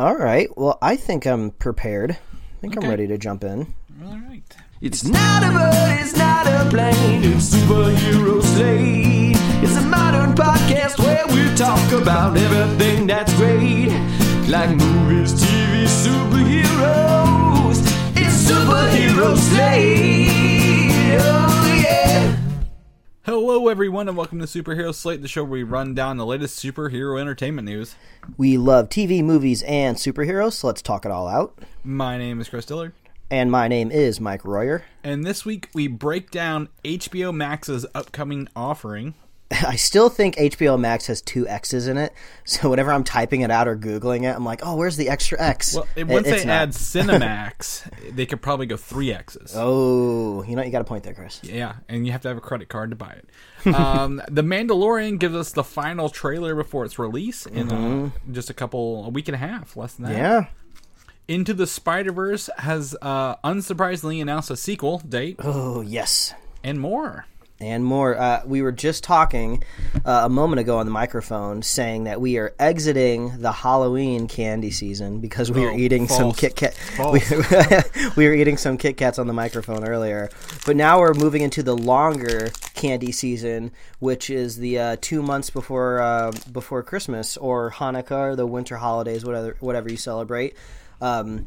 All right. Well, I think I'm prepared. I think I'm ready to jump in. All right. It's not a bird, it's not a plane, it's superhero slate. It's a modern podcast where we talk about everything that's great, like movies, TV, superheroes. It's superhero slate. Hello, everyone, and welcome to Superhero Slate, the show where we run down the latest superhero entertainment news. We love TV, movies, and superheroes, so let's talk it all out. My name is Chris Dillard, And my name is Mike Royer. and this week we break down HBO Max's upcoming offering. I still think HBO Max has two X's in it, so whenever I'm typing it out or Googling it, I'm like, oh, where's the extra X? Well, It- once it's they not. add Cinemax, they could probably go three X's. Oh, you know, you got a point there, Chris. Yeah, and you have to have a credit card to buy it. Um, the Mandalorian gives us the final trailer before its release in uh, just a couple, a week and a half, less than that. Mm-hmm. Yeah. Into the Spider Verse has uh, unsurprisingly announced a sequel date Oh, yes. and more. And more. Uh, we were just talking uh, a moment ago on the microphone saying that we are exiting the Halloween candy season because we are Oh, eating some. Kit Kat. We, we were eating some Kit Kats on the microphone earlier, but now we're moving into the longer candy season, which is the uh, two months before uh, before Christmas or Hanukkah or the winter holidays, whatever whatever you celebrate. Um,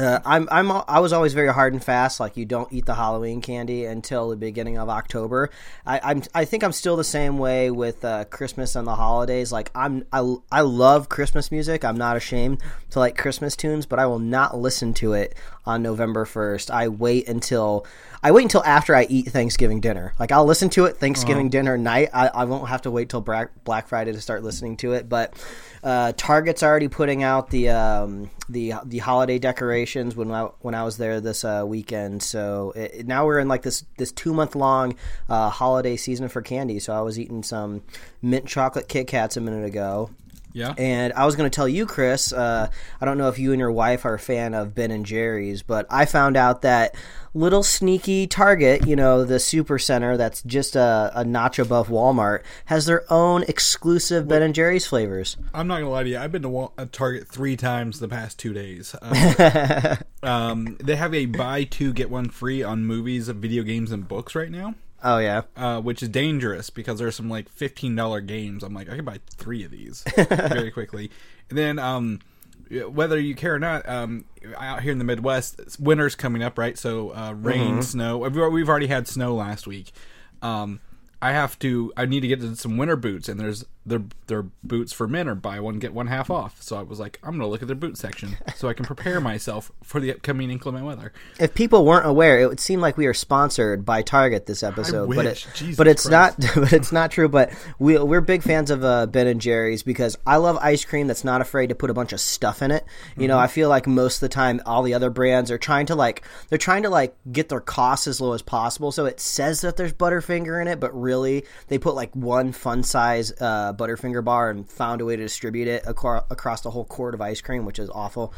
uh, I'm I'm I was always very hard and fast. Like you don't eat the Halloween candy until the beginning of October. I, I'm I think I'm still the same way with uh, Christmas and the holidays. Like I'm I, I love Christmas music. I'm not ashamed to like Christmas tunes, but I will not listen to it on November first. I wait until I wait until after I eat Thanksgiving dinner. Like I'll listen to it Thanksgiving dinner night. I, I won't have to wait till Black Friday to start listening to it. But uh, Target's already putting out the um, the the holiday decorations when I when I was there this uh, weekend. So it, now we're in like this this two month long uh, holiday season for candy. So I was eating some mint chocolate Kit Kats a minute ago. Yeah. And I was going to tell you, Chris. Uh, I don't know if you and your wife are a fan of Ben and Jerry's, but I found out that little sneaky Target, you know, the super center that's just a, a notch above Walmart, has their own exclusive Ben and Jerry's flavors. I'm not gonna lie to you. I've been to Wal- uh, Target three times the past two days. Uh, um, they have a buy two get one free on movies, video games, and books right now, Oh yeah, uh, which is dangerous because there's some like fifteen dollar games. I'm like, I could buy three of these very quickly. And then, um, whether you care or not, um, out here in the Midwest, winter's coming up, right? So uh, rain, snow. We've we've already had snow last week. Um, I have to. I need to get some winter boots, and there's their their boots for men are buy one get one half off. So I was like, I'm gonna look at their boot section so I can prepare myself for the upcoming inclement weather. if people weren't aware, it would seem like we are sponsored by Target this episode, but it, Jesus but it's Christ. not. But it's not true. But we we're big fans of uh, Ben and Jerry's because I love ice cream that's not afraid to put a bunch of stuff in it. You know, I feel like most of the time all the other brands are trying to like they're trying to like get their costs as low as possible. So it says that there's Butterfinger in it, but really they put like one fun size uh, Butterfinger bar and found a way to distribute it acro- across the whole quart of ice cream, which is awful.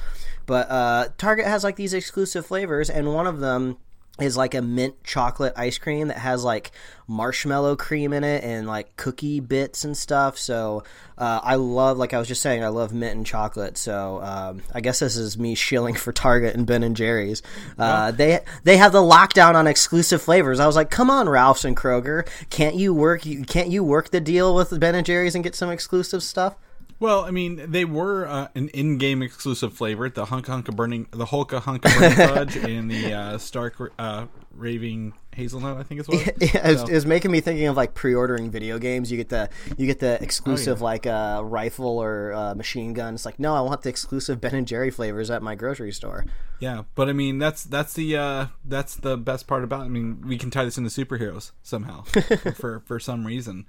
But uh, Target has like these exclusive flavors, and one of them is like a mint chocolate ice cream that has like marshmallow cream in it and like cookie bits and stuff. So uh, I love, like I was just saying, I love mint and chocolate. So um, I guess this is me shilling for Target and Ben and Jerry's. Uh, they they have the lockdown on exclusive flavors. I was like, come on, Ralph's and Kroger, can't you work? Can't you work the deal with Ben and Jerry's and get some exclusive stuff? Well, I mean, they were uh, an in-game exclusive flavor, the Hunk Hunk of Burning, the Holka Hunk of Burning Fudge, and the uh, Stark uh, Raving Hazelnut. I think it's what. Yeah, it was, So- it was making me thinking of like pre-ordering video games. You get the you get the exclusive Oh, like uh, rifle or uh, machine gun. It's like no, I want the exclusive Ben and Jerry flavors at my grocery store. Yeah, but I mean that's that's the uh, that's the best part about. It. I mean, we can tie this into superheroes somehow for for some reason.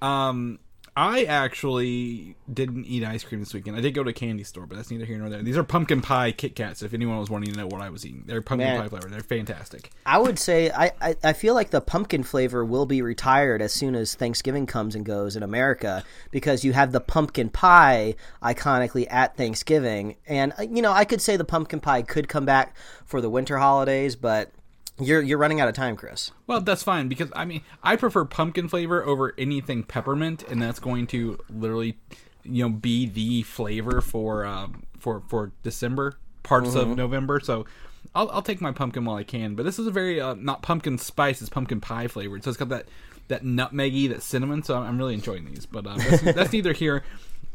Um, I actually didn't eat ice cream this weekend. I did go to a candy store, but that's neither here nor there. These are pumpkin pie Kit Kats. If anyone was wanting to know what I was eating, they're pumpkin Man. pie flavor. They're fantastic. I would say I, I, I feel like the pumpkin flavor will be retired as soon as Thanksgiving comes and goes in America because you have the pumpkin pie iconically at Thanksgiving, and uh, you know I could say the pumpkin pie could come back for the winter holidays, but you're you're running out of time, Chris. Well, that's fine because I mean I prefer pumpkin flavor over anything peppermint, and that's going to literally, you know, be the flavor for um, for for December, parts of November. So I'll I'll take my pumpkin while I can. But this is a very uh, not pumpkin spice, it's pumpkin pie flavored. So it's got that that nutmeggy, that cinnamon. So I'm really enjoying these. But uh, that's, that's neither here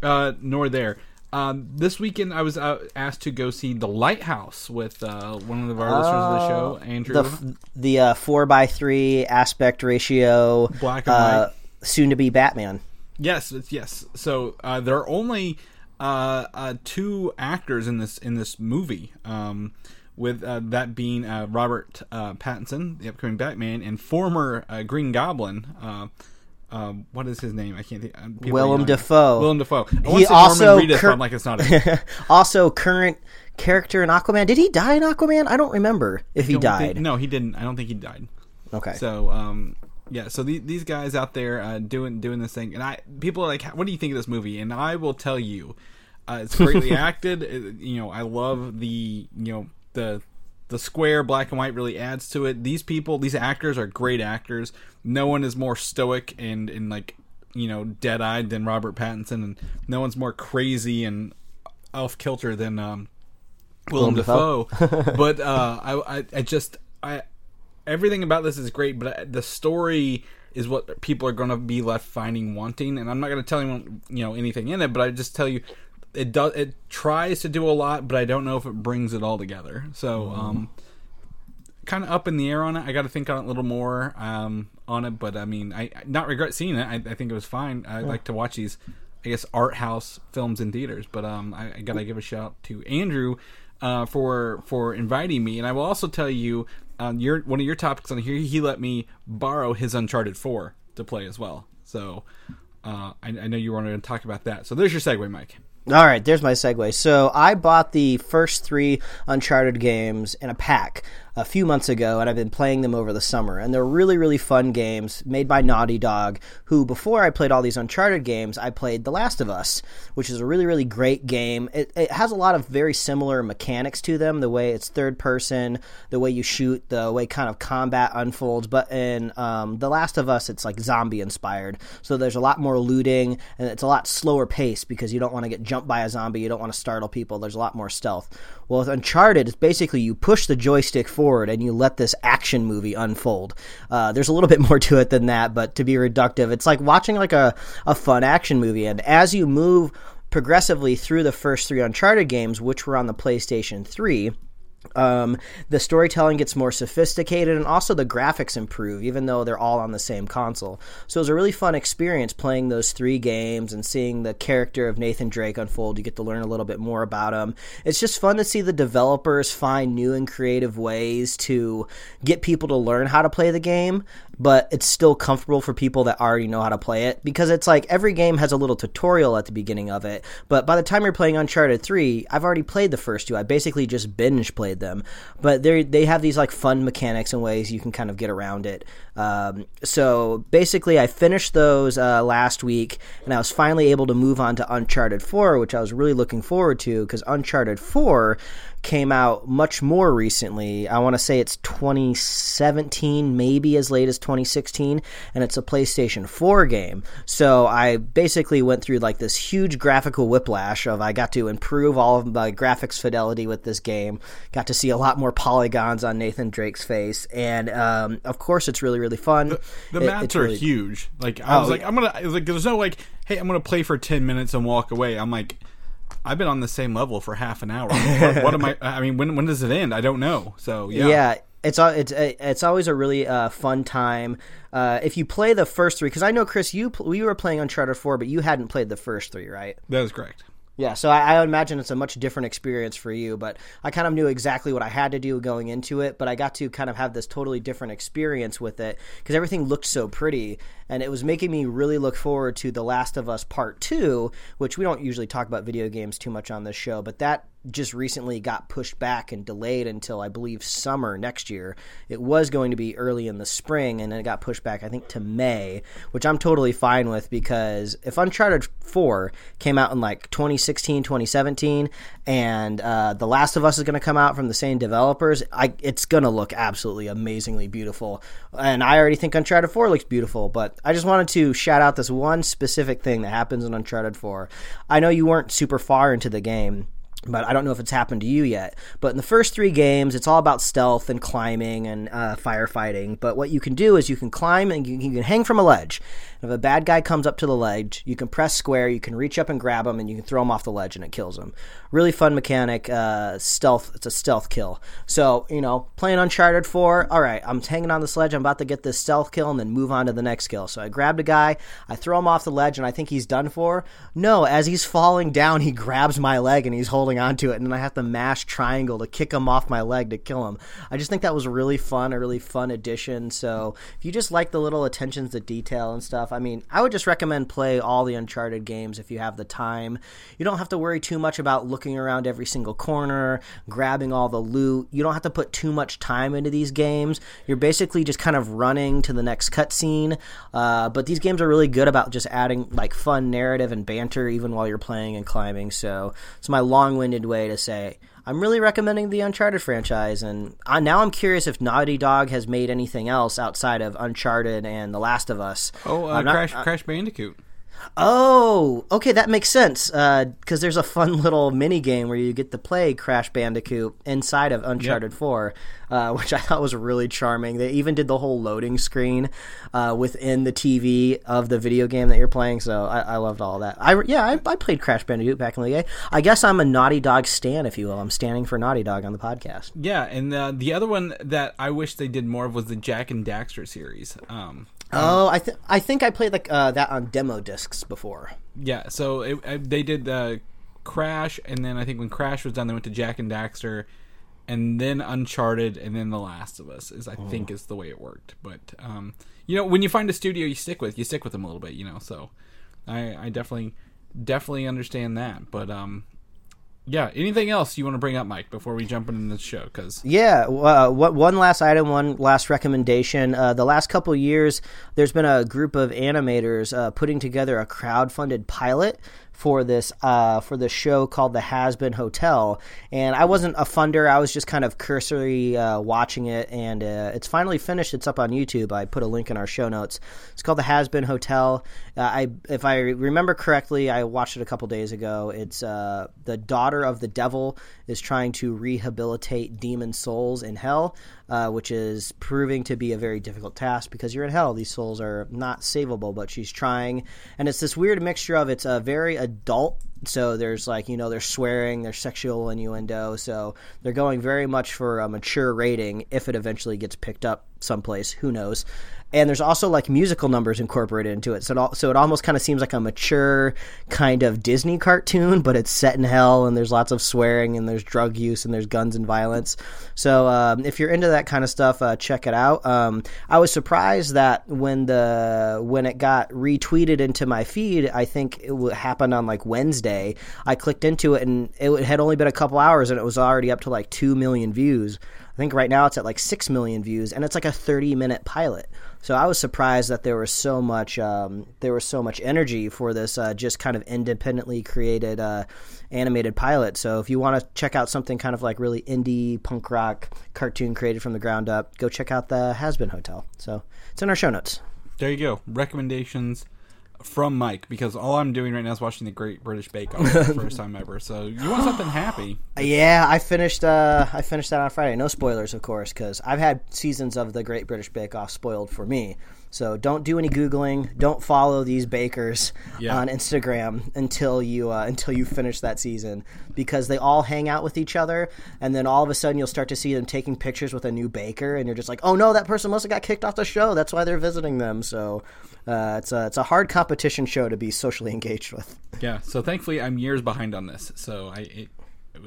uh, nor there. Um, this weekend, I was uh, asked to go see The Lighthouse with uh, one of our listeners of the show, Andrew. The f- the uh, four by three aspect ratio, Black and uh, white. soon to be Batman. Yes, it's, yes. So uh, there are only uh, uh, two actors in this in this movie, um, with uh, that being uh, Robert uh, Pattinson, the upcoming Batman, and former uh, Green Goblin. Um, what is his name? I can't think. people Willem. Dafoe. Willem Dafoe. I He want to say also Norman Reedus, cur- like it's not. also, current character in Aquaman. Did he die in Aquaman? I don't remember if he died. think- no, he didn't. I don't think he died. Okay. So, um, yeah. So the, these guys out there uh, doing doing this thing, and I people are like, "What do you think of this movie?" And I will tell you, uh, it's greatly acted. It- you know, I love the you know the the square black and white really adds to it. These people, these actors are great actors. No one is more stoic and and like you know dead eyed than Robert Pattinson, and no one's more crazy and off kilter than um, Willem Dafoe. but uh, I, I I just I everything about this is great, but the story is what people are going to be left finding wanting. And I'm not going to tell you, you know, anything in it, but I just tell you, it does. It tries to do a lot, but I don't know if it brings it all together. So, um, kind of up in the air on it. I got to think on it a little more um, on it, but I mean, I I not regret seeing it. I, I think it was fine. I like to watch these, I guess, art house films in theaters. But um, I, I got to give a shout out to Andrew uh, for for inviting me, and I will also tell you, um, your one of your topics on here, he let me borrow his Uncharted Four to play as well. So. Uh, I, I know you wanted to talk about that. So there's your segue, Mike. All right, there's my segue. So I bought the first three Uncharted games in a pack a few months ago, and I've been playing them over the summer. And they're really, really fun games made by Naughty Dog, who before I played all these Uncharted games, I played The Last of Us, which is a really, really great game. It, it has a lot of very similar mechanics to them, the way it's third person, the way you shoot, the way kind of combat unfolds. But in um, The Last of Us, it's like zombie inspired. So there's a lot more looting, and it's a lot slower pace because you don't want to get jumped by a zombie, you don't want to startle people. There's a lot more stealth. Well, with Uncharted, it's basically you push the joystick forward and you let this action movie unfold. Uh, there's a little bit more to it than that, but to be reductive, it's like watching like a, a fun action movie. And as you move progressively through the first three Uncharted games, which were on the PlayStation 3, um, the storytelling gets more sophisticated and also the graphics improve, even though they're all on the same console. So it was a really fun experience playing those three games and seeing the character of Nathan Drake unfold. You get to learn a little bit more about him. It's just fun to see the developers find new and creative ways to get people to learn how to play the game, but it's still comfortable for people that already know how to play it because it's like every game has a little tutorial at the beginning of it. But by the time you're playing Uncharted 3, I've already played the first two. I basically just binge played them. But they they have these like fun mechanics and ways you can kind of get around it. Um, so basically, I finished those uh, last week, and I was finally able to move on to Uncharted 4, which I was really looking forward to because Uncharted 4 came out much more recently. I want to say it's 2017, maybe as late as 2016, and it's a PlayStation 4 game. So I basically went through like this huge graphical whiplash of I got to improve all of my graphics fidelity with this game, got to see a lot more polygons on Nathan Drake's face, and um, of course it's really really fun. The It- maps are really- huge. Like I was Oh, like, I'm gonna. Like there's no like, hey, I'm gonna play for ten minutes and walk away. I'm like, I've been on the same level for half an hour. what, what am I? I mean, when when does it end? I don't know. So yeah, Yeah, it's it's it's always a really uh, fun time. Uh, if you play the first three, because I know Chris, you pl- we were playing Uncharted Four, but you hadn't played the first three, right? that is correct. Yeah, so I, I imagine it's a much different experience for you, but I kind of knew exactly what I had to do going into it, but I got to kind of have this totally different experience with it because everything looked so pretty, and it was making me really look forward to The Last of Us Part 2, which we don't usually talk about video games too much on this show, but that just recently got pushed back and delayed until I believe summer next year. It was going to be early in the spring, and then it got pushed back, I think, to May, which I'm totally fine with because if Uncharted 4 came out in like 2016, 2017, and uh, The Last of Us is going to come out from the same developers, I, it's going to look absolutely amazingly beautiful. And I already think Uncharted 4 looks beautiful, but I just wanted to shout out this one specific thing that happens in Uncharted 4. I know you weren't super far into the game but I don't know if it's happened to you yet. But in the first three games, it's all about stealth and climbing and uh, firefighting. But what you can do is you can climb and you, you can hang from a ledge. If a bad guy comes up to the ledge, you can press square, you can reach up and grab him, and you can throw him off the ledge, and it kills him. Really fun mechanic. Uh, stealth. It's a stealth kill. So you know, playing Uncharted Four. All right, I'm hanging on this ledge. I'm about to get this stealth kill, and then move on to the next kill. So I grabbed a guy, I throw him off the ledge, and I think he's done for. No, as he's falling down, he grabs my leg and he's holding onto it, and then I have to mash triangle to kick him off my leg to kill him. I just think that was really fun, a really fun addition. So if you just like the little attentions to detail and stuff, I mean, I would just recommend play all the Uncharted games if you have the time. You don't have to worry too much about looking around every single corner, grabbing all the loot. You don't have to put too much time into these games. You're basically just kind of running to the next cutscene. Uh, but these games are really good about just adding like fun narrative and banter even while you're playing and climbing. So it's my long-winded way to say I'm really recommending the Uncharted franchise, and uh, now I'm curious if Naughty Dog has made anything else outside of Uncharted and The Last of Us. Oh, uh, not- Crash Crash Bandicoot. Oh, okay, that makes sense. Because there's a fun little mini game where you get to play Crash Bandicoot inside of Uncharted Four, uh, which I thought was really charming. They even did the whole loading screen uh, within the TV of the video game that you're playing. So I, I loved all that. I yeah, I, I played Crash Bandicoot back in the day. I guess I'm a Naughty Dog stan, if you will. I'm standing for Naughty Dog on the podcast. Yeah, and uh, the other one that I wish they did more of was the Jak and Daxter series. Um, Oh, I th- I think I played like uh, that on demo discs before. yeah, so it, they did uh, Crash, and then I think when Crash was done, they went to Jak and Daxter, and then Uncharted, and then The Last of Us. Is I think is the way it worked. But um, you know, when you find a studio you stick with, you stick with them a little bit. You know, so I, I definitely definitely understand that. But um, yeah, anything else you want to bring up, Mike, before we jump into the show? Because Yeah. Uh, what one last item, one last recommendation. Uh, the last couple years, there's been a group of animators uh, putting together a crowd-funded pilot for this uh, for this show called The Hazbin Hotel. And I wasn't a funder; I was just kind of cursory uh, watching it. And uh, it's finally finished. It's up on YouTube. I put a link in our show notes. It's called The Hazbin Hotel. Uh, I, if I remember correctly, I watched it a couple days ago. It's uh, the daughter of the devil is trying to rehabilitate demon souls in hell, uh, which is proving to be a very difficult task because you're in hell. These souls are not savable, but she's trying, and it's this weird mixture of it's a very adult. So there's like you know there's swearing, there's sexual innuendo. So they're going very much for a mature rating. If it eventually gets picked up someplace, who knows? And there's also like musical numbers incorporated into it. So it, so it almost kind of seems like a mature kind of Disney cartoon, but it's set in hell, and there's lots of swearing, and there's drug use, and there's guns and violence. So um, if you're into that kind of stuff, uh, check it out. Um, I was surprised that when the when it got retweeted into my feed, I think it happened on like Wednesday. I clicked into it, and it had only been a couple hours, and it was already up to like two million views. I think right now it's at like 6 million views and it's like a 30 minute pilot. So I was surprised that there was so much um, there was so much energy for this uh, just kind of independently created uh, animated pilot. So if you want to check out something kind of like really indie punk rock cartoon created from the ground up, go check out the Hazbin Hotel. So it's in our show notes. there you go. Recommendations from Mike because all I'm doing right now is watching the Great British Bake Off for the first time ever. So you want something happy? Yeah, I finished. Uh, I finished that on Friday. No spoilers, of course, because I've had seasons of the Great British Bake Off spoiled for me. So don't do any googling. Don't follow these bakers Yeah. on Instagram until you uh, until you finish that season, because they all hang out with each other, and then all of a sudden you'll start to see them taking pictures with a new baker, and you're just like, oh no, that person must have got kicked off the show. That's why they're visiting them. So uh, it's a it's a hard competition show to be socially engaged with. Yeah. So thankfully, I'm years behind on this, so I it,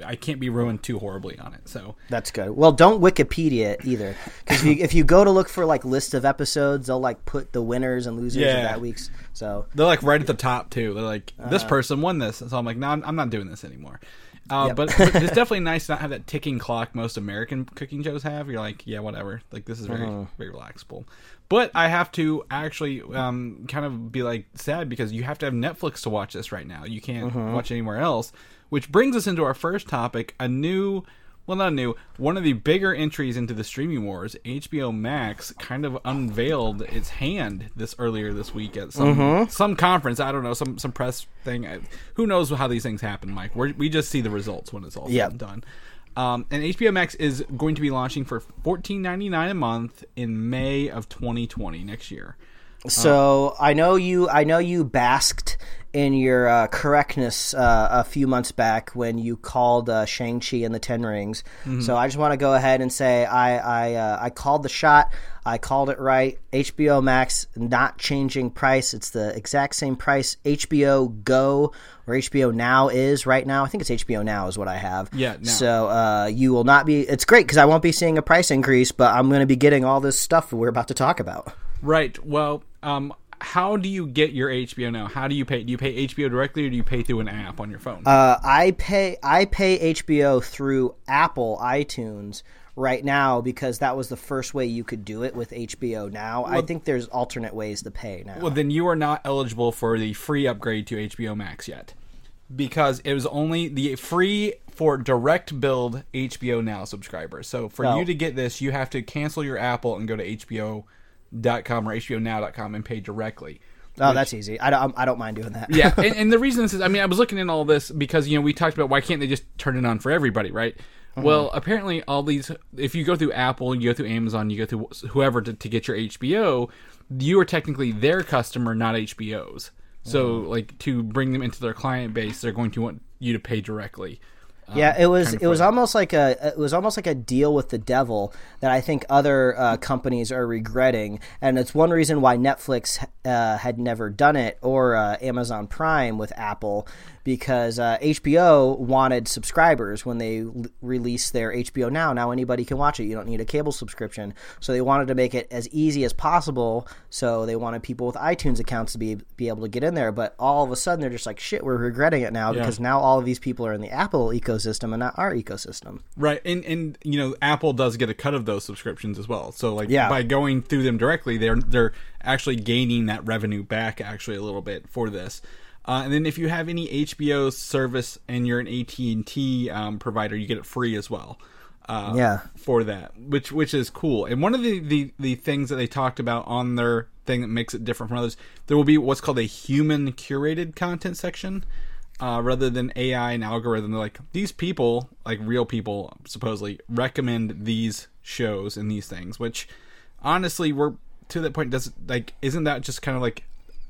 I can't be ruined too horribly on it. So That's good. Well, don't Wikipedia it either, because if you, if you go to look for like list of episodes, they'll like put the winners and losers Yeah. of that week's. So they're like right at the top too. They're like this Uh-huh. person won this, so I'm like, no, I'm, I'm not doing this anymore. Uh, Yep. but, but it's definitely nice to not have that ticking clock most American cooking shows have. You're like, yeah, whatever. Like this is very Uh-huh. very relaxable. But I have to actually um, kind of be like sad because you have to have Netflix to watch this right now. You can't Uh-huh. watch anywhere else. Which brings us into our first topic: a new well, not new. One of the bigger entries into the streaming wars, HBO Max, kind of unveiled its hand this earlier this week at some Mm-hmm. some conference. I don't know, some some press thing. I- Who knows how these things happen, Mike? We're, we just see the results when it's all Yep. done. Um, and HBO Max is going to be launching for fourteen ninety nine a month in May of 2020 next year. So I know you. I know you basked in your uh, correctness uh, a few months back when you called uh, Shang Chi and the Ten Rings. So I just want to go ahead and say I I, uh, I called the shot. I called it right. HBO Max not changing price. It's the exact same price HBO Go or HBO Now is right now. I think it's HBO Now is what I have. Yeah, Now. So uh, you will not be. It's great because I won't be seeing a price increase, but I'm going to be getting all this stuff we're about to talk about. Right. Well, um, how do you get your HBO now? How do you pay? Do you pay HBO directly, or do you pay through an app on your phone? Uh, I pay I pay HBO through Apple iTunes right now because that was the first way you could do it with HBO now. I think there's alternate ways to pay now. well, then you are not eligible for the free upgrade to HBO Max yet, because it was only the free for direct billed HBO Now subscribers. So for Oh. you to get this, you have to cancel your Apple and go to HBO.com or HBONow.com and pay directly. oh, that's easy. I don't I don't mind doing that. yeah, and, and the reason this is, I mean, I was looking in all this because you know we talked about why can't they just turn it on for everybody, right? Mm-hmm. Well, apparently, all these, if you go through Apple, you go through Amazon, you go through whoever to, to get your HBO, you are technically their customer, not HBO's. So, mm-hmm. like, to bring them into their client base, they're going to want you to pay directly. Yeah, it was it was almost like a it was almost like a deal with the devil that I think other uh, companies are regretting, and it's one reason why Netflix uh, had never done it or uh, Amazon Prime with Apple because uh, HBO wanted subscribers when they l- released their HBO Now. Now anybody can watch it. You don't need a cable subscription, so they wanted to make it as easy as possible. So they wanted people with iTunes accounts to be be able to get in there. But all of a sudden they're just like, shit, we're regretting it now because now all of these people are in the Apple ecosystem and not our ecosystem. Right, and and you know Apple does get a cut of those subscriptions as well. So like Yeah. by going through them directly, they're they're actually gaining that revenue back actually a little bit for this. Uh, and then if you have any HBO service and you're an AT and T um, provider, you get it free as well. Uh, Yeah. for that, which which is cool. And one of the, the the things that they talked about on their thing that makes it different from others, there will be what's called a human curated content section, uh, rather than AI and algorithm. They're like these people, like real people, supposedly recommend these shows and these things. Which, honestly, we're to that point. Does like isn't that just kind of like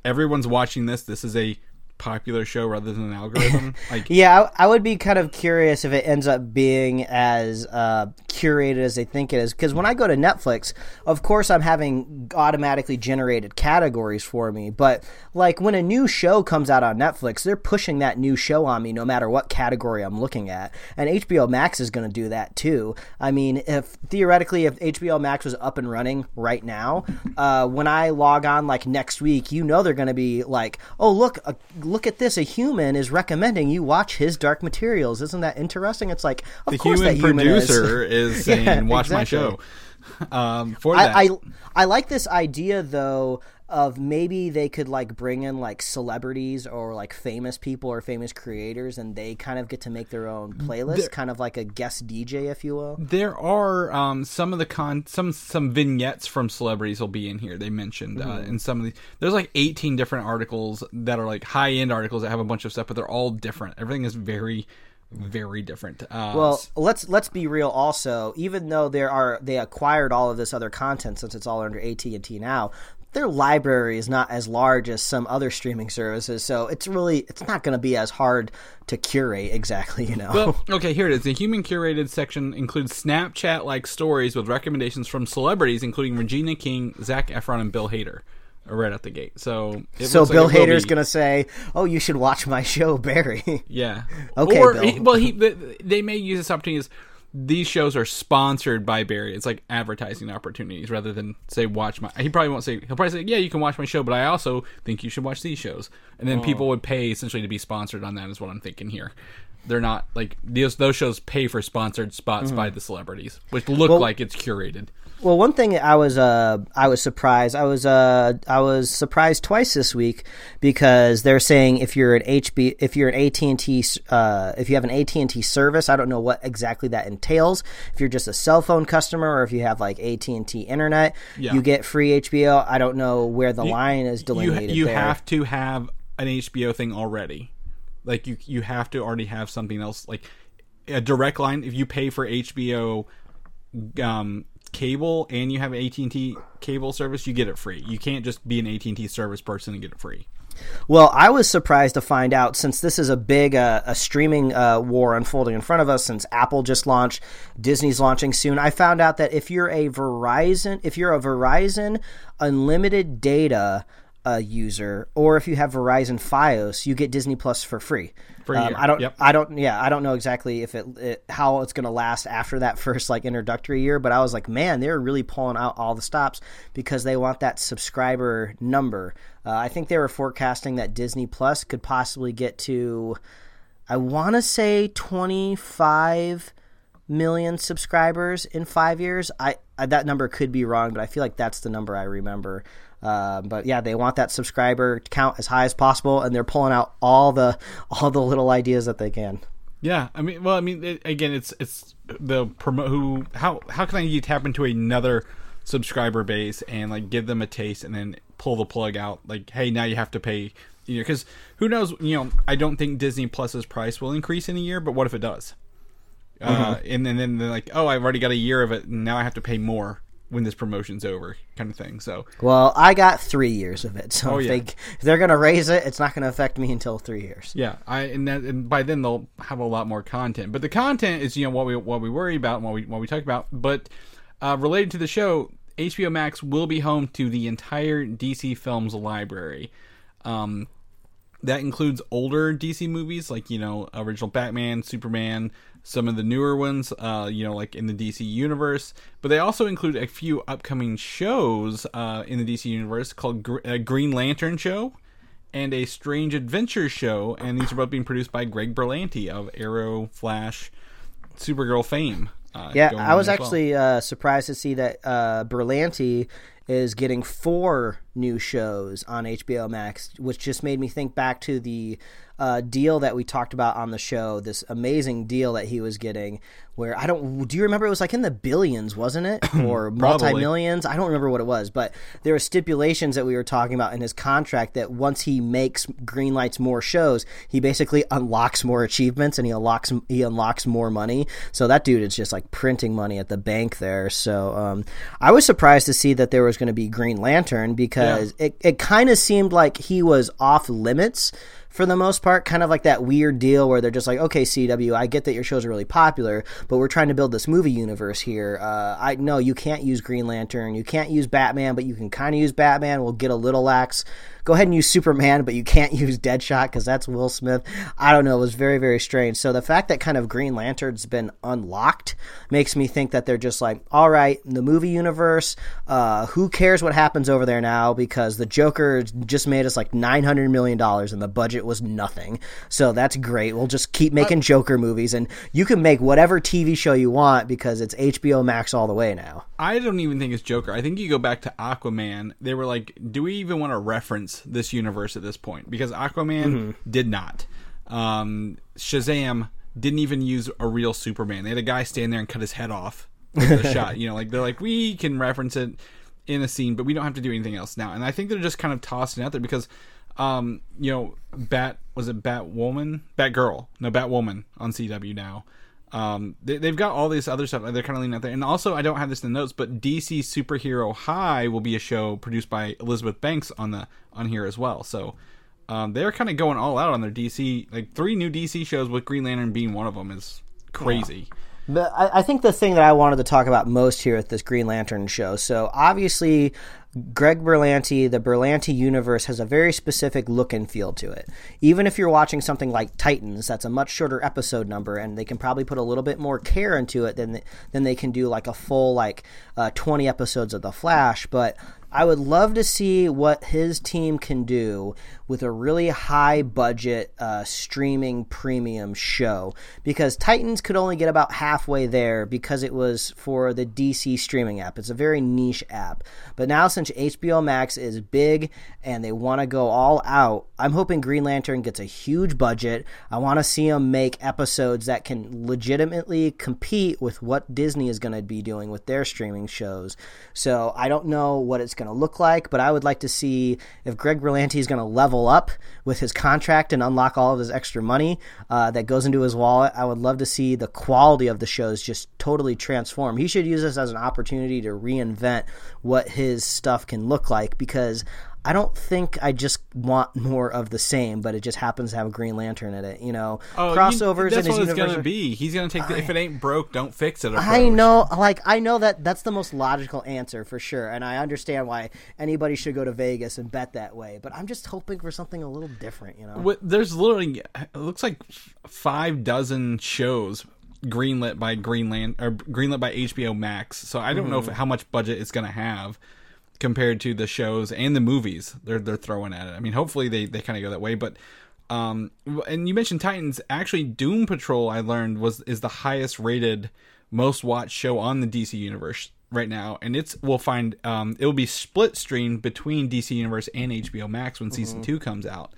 everyone's watching this? This is a popular show rather than an algorithm. like Yeah, I, I would be kind of curious if it ends up being as uh, curated as they think it is. Because when I go to Netflix, of course, I'm having automatically generated categories for me. But like when a new show comes out on Netflix, they're pushing that new show on me no matter what category I'm looking at. And HBO Max is going to do that too. I mean, if theoretically, if HBO Max was up and running right now, uh, when I log on like next week, you know they're going to be like, oh look, uh, look at this, a human is recommending you watch his Dark Materials. Isn't that interesting? It's like, of the course human that human producer is, saying, Yeah, "Watch my show." Um, for that, I, I I like this idea though of maybe they could like bring in like celebrities or like famous people or famous creators and they kind of get to make their own playlist, kind of like a guest DJ, if you will. There are um, some of the con some some vignettes from celebrities will be in here. They mentioned uh, in some of these. There's like 18 different articles that are like high end articles that have a bunch of stuff, but they're all different. Everything is very very different. Uh, Well, let's let's be real. Also, even though there are they acquired all of this other content since it's all under AT and T now, their library is not as large as some other streaming services. So it's really it's not going to be as hard to curate exactly. You know. Well, okay, here it is. The human curated section includes Snapchat like stories with recommendations from celebrities, including Regina King, Zac Efron, and Bill Hader, are right out the gate. So, it so like Bill will Hader's be- going to say, "Oh, you should watch my show, Barry." Yeah. Okay, Or, Bill. he- well, he they may use this opportunity as these shows are sponsored by Barry. It's like advertising opportunities rather than say watch my. He probably won't say. He'll probably say, yeah, you can watch my show, but I also think you should watch these shows. And then Oh. people would pay essentially to be sponsored on that. Is what I'm thinking here. They're not like those those shows pay for sponsored spots mm-hmm. by the celebrities, which look Well- like it's curated. Well, one thing I was uh I was surprised. I was uh I was surprised twice this week because they're saying if you're an HB if you're an AT and T uh if you have an AT and T service, I don't know what exactly that entails. If you're just a cell phone customer or if you have like AT and T internet, Yeah. you get free HBO. I don't know where the line is You delineated. you there. have to have an HBO thing already. Like you you have to already have something else like a direct line if you pay for HBO um cable and you have an AT&T cable service, you get it free. You can't just be an AT&T service person and get it free. Well, I was surprised to find out since this is a big uh, a streaming uh, war unfolding in front of us. Since Apple just launched, Disney's launching soon. I found out that if you're a Verizon, if you're a Verizon unlimited data uh, user, or if you have Verizon FiOS, you get Disney Plus for free. For Um. I don't. Yep. I don't. Yeah, I don't know exactly if it, it how it's going to last after that first like introductory year. But I was like, man, they're really pulling out all the stops because they want that subscriber number. Uh, I think they were forecasting that Disney Plus could possibly get to, I want to say twenty five million subscribers in five years. I, I that number could be wrong, but I feel like that's the number I remember. Uh, but yeah, they want that subscriber count as high as possible, and they're pulling out all the all the little ideas that they can. Yeah, I mean, well, I mean, it, again, it's it's the promote who how how can I tap into another subscriber base and like give them a taste and then pull the plug out like, hey, now you have to pay, you know, because who knows, you know, I don't think Disney Plus's price will increase in a year, but what if it does? Uh, and then then they're like, oh, I've already got a year of it, and now I have to pay more when this promotion's over, kind of thing. So Well, I got three years of it, so Oh, if, yeah. they, if they're going to raise it, it's not going to affect me until three years. Yeah, I and, that, and by then they'll have a lot more content. But the content is you know what we what we worry about and what we what we talk about. But uh, related to the show, HBO Max will be home to the entire DC Films library. Um, that includes older DC movies like you know original Batman, Superman, some of the newer ones, uh, you know like in the DC universe. But they also include a few upcoming shows uh, in the DC universe called Gr- uh, Green Lantern Show and a Strange Adventure Show, and these are both being produced by Greg Berlanti of Arrow, Flash, Supergirl fame. Uh, Yeah, I was as well. actually uh, surprised to see that uh, Berlanti is getting four new shows on HBO Max, which just made me think back to the uh, deal that we talked about on the show. This amazing deal that he was getting, where I don't. Do you remember? It was like in the billions, wasn't it, or multi millions? I don't remember what it was, but there were stipulations that we were talking about in his contract that once he makes green lights more shows, he basically unlocks more achievements and he unlocks he unlocks more money. So that dude is just like printing money at the bank there. So um, I was surprised to see that there was going to be Green Lantern because it it kind of seemed like he was off limits for the most part, kind of like that weird deal where they're just like, okay, CW, I get that your shows are really popular, but we're trying to build this movie universe here. Uh, I know you can't use Green Lantern, you can't use Batman, but you can kind of use Batman. We'll get a little lax. Go ahead and use Superman, but you can't use Deadshot because that's Will Smith. I don't know. It was very, very strange. So the fact that kind of Green Lantern's been unlocked makes me think that they're just like, all right, in the movie universe, uh, who cares what happens over there now because the Joker just made us like $900 million and the budget was nothing. So that's great. We'll just keep making Joker movies and you can make whatever TV show you want because it's HBO Max all the way now. I don't even think it's Joker. I think you go back to Aquaman. They were like, do we even want to reference this universe at this point? Because Aquaman Mm-hmm. did not. Um, Shazam didn't even use a real Superman. They had a guy stand there and cut his head off with a shot. You know, like they're like, we can reference it in a scene, but we don't have to do anything else now. And I think they're just kind of tossing out there because, um, you know, Bat was it Batwoman, Batgirl, no Batwoman on CW now. Um, they, they've got all this other stuff. They're kind of leaning out there, and also I don't have this in the notes, but DC Superhero High will be a show produced by Elizabeth Banks on the on here as well. So um, they're kind of going all out on their DC. Like three new DC shows with Green Lantern being one of them is crazy. But I, I think the thing that I wanted to talk about most here at this Green Lantern show. So obviously, Greg Berlanti, the Berlanti universe has a very specific look and feel to it. Even if you're watching something like Titans, that's a much shorter episode number, and they can probably put a little bit more care into it than than they can do like a full like uh, 20 episodes of The Flash. But I would love to see what his team can do with a really high budget uh, streaming premium show because Titans could only get about halfway there because it was for the DC streaming app. It's a very niche app. But now, since HBO Max is big and they want to go all out, I'm hoping Green Lantern gets a huge budget. I want to see them make episodes that can legitimately compete with what Disney is going to be doing with their streaming shows. So I don't know what it's going to look like, but I would like to see if Greg Berlanti is going to level up with his contract and unlock all of his extra money uh, that goes into his wallet. I would love to see the quality of the shows just totally transform. He should use this as an opportunity to reinvent what his stuff can look like because I don't think I just want more of the same, but it just happens to have a Green Lantern in it. You know, Oh, you- crossovers that's in his what it's universe. gonna be. He's gonna take the if it ain't broke, don't fix it. I know, like I know that that's the most logical answer for sure, and I understand why anybody should go to Vegas and bet that way. But I'm just hoping for something a little different, you know. What, there's literally it looks like five dozen shows greenlit by Greenland or greenlit by HBO Max. So I don't know Mm-hmm. if, how much budget it's gonna have compared to the shows and the movies they're they're throwing at it. I mean, hopefully they they kind of go that way, but. Um, and you mentioned Titans. Actually, Doom Patrol, I learned was is the highest rated, most watched show on the DC universe right now, and it's we'll find um it will be split streamed between DC Universe and HBO Max when Mm-hmm. season two comes out.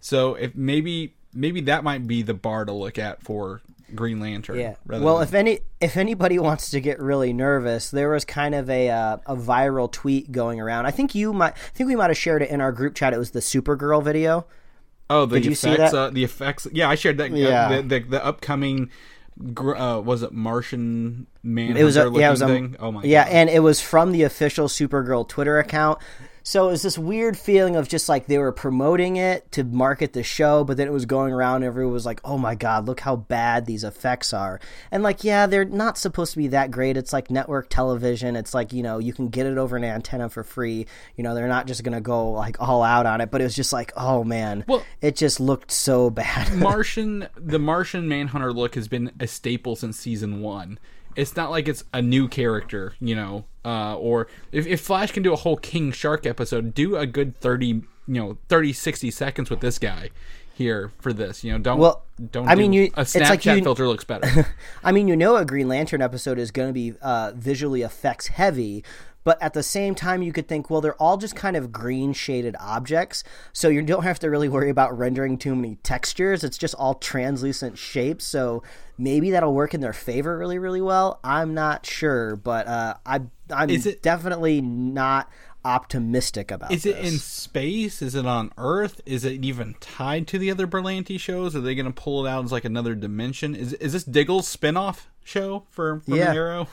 So if maybe maybe that might be the bar to look at for Green Lantern. Yeah. Well, than- if any if anybody wants to get really nervous, there was kind of a uh, a viral tweet going around. I think you might I think we might have shared it in our group chat. It was the Supergirl video. oh the did you see effects, that? uh, the effects. Yeah, I shared that. Yeah. Yeah, the, the, the upcoming. Uh, was it Martian Man? It was a, yeah, it was a, thing. Oh my god. yeah, god! and it was from the official Supergirl Twitter account. So it was this weird feeling of just like they were promoting it to market the show, but then it was going around. And everyone was like, "Oh my god, look how bad these effects are!" And like, yeah, they're not supposed to be that great. It's like network television. It's like you know you can get it over an antenna for free. You know they're not just gonna go like all out on it. But it was just like, oh man, Well- it just looked so bad. Martian, the Martian Manhunter look has been a staple since season one. It's not like it's a new character, you know. Uh, or if, if Flash can do a whole King Shark episode, do a good thirty, you know, 30, 60 seconds with this guy here for this. You know, don't Well, don't. I mean, do- you- a it's like Snapchat you- filter looks better. I mean, you know, a Green Lantern episode is going to be uh, visually effects heavy, but at the same time, you could think, well, they're all just kind of green shaded objects, so you don't have to really worry about rendering too many textures. It's just all translucent shapes, so maybe that'll work in their favor really, really well. I'm not sure, but uh, I, I'm it- definitely not optimistic about Is it in space? Is it on Earth? Is it even tied to the other Berlanti shows? Are they going to pull it out as like another dimension? Is is this Diggle's spinoff show for from Yeah. Arrow?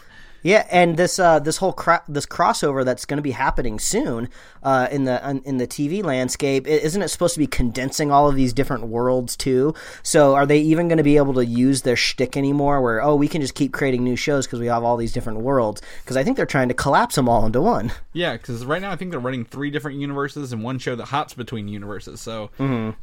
Yeah, and this uh, this whole cro- this crossover that's going to be happening soon uh, in the in the TV landscape, isn't it supposed to be condensing all of these different worlds too? So are they even going to be able to use their shtick anymore? Where oh, we can just keep creating new shows because we have all these different worlds? Because I think they're trying to collapse them all into one. Yeah, because right now I think they're running three different universes and one show that hops between universes. So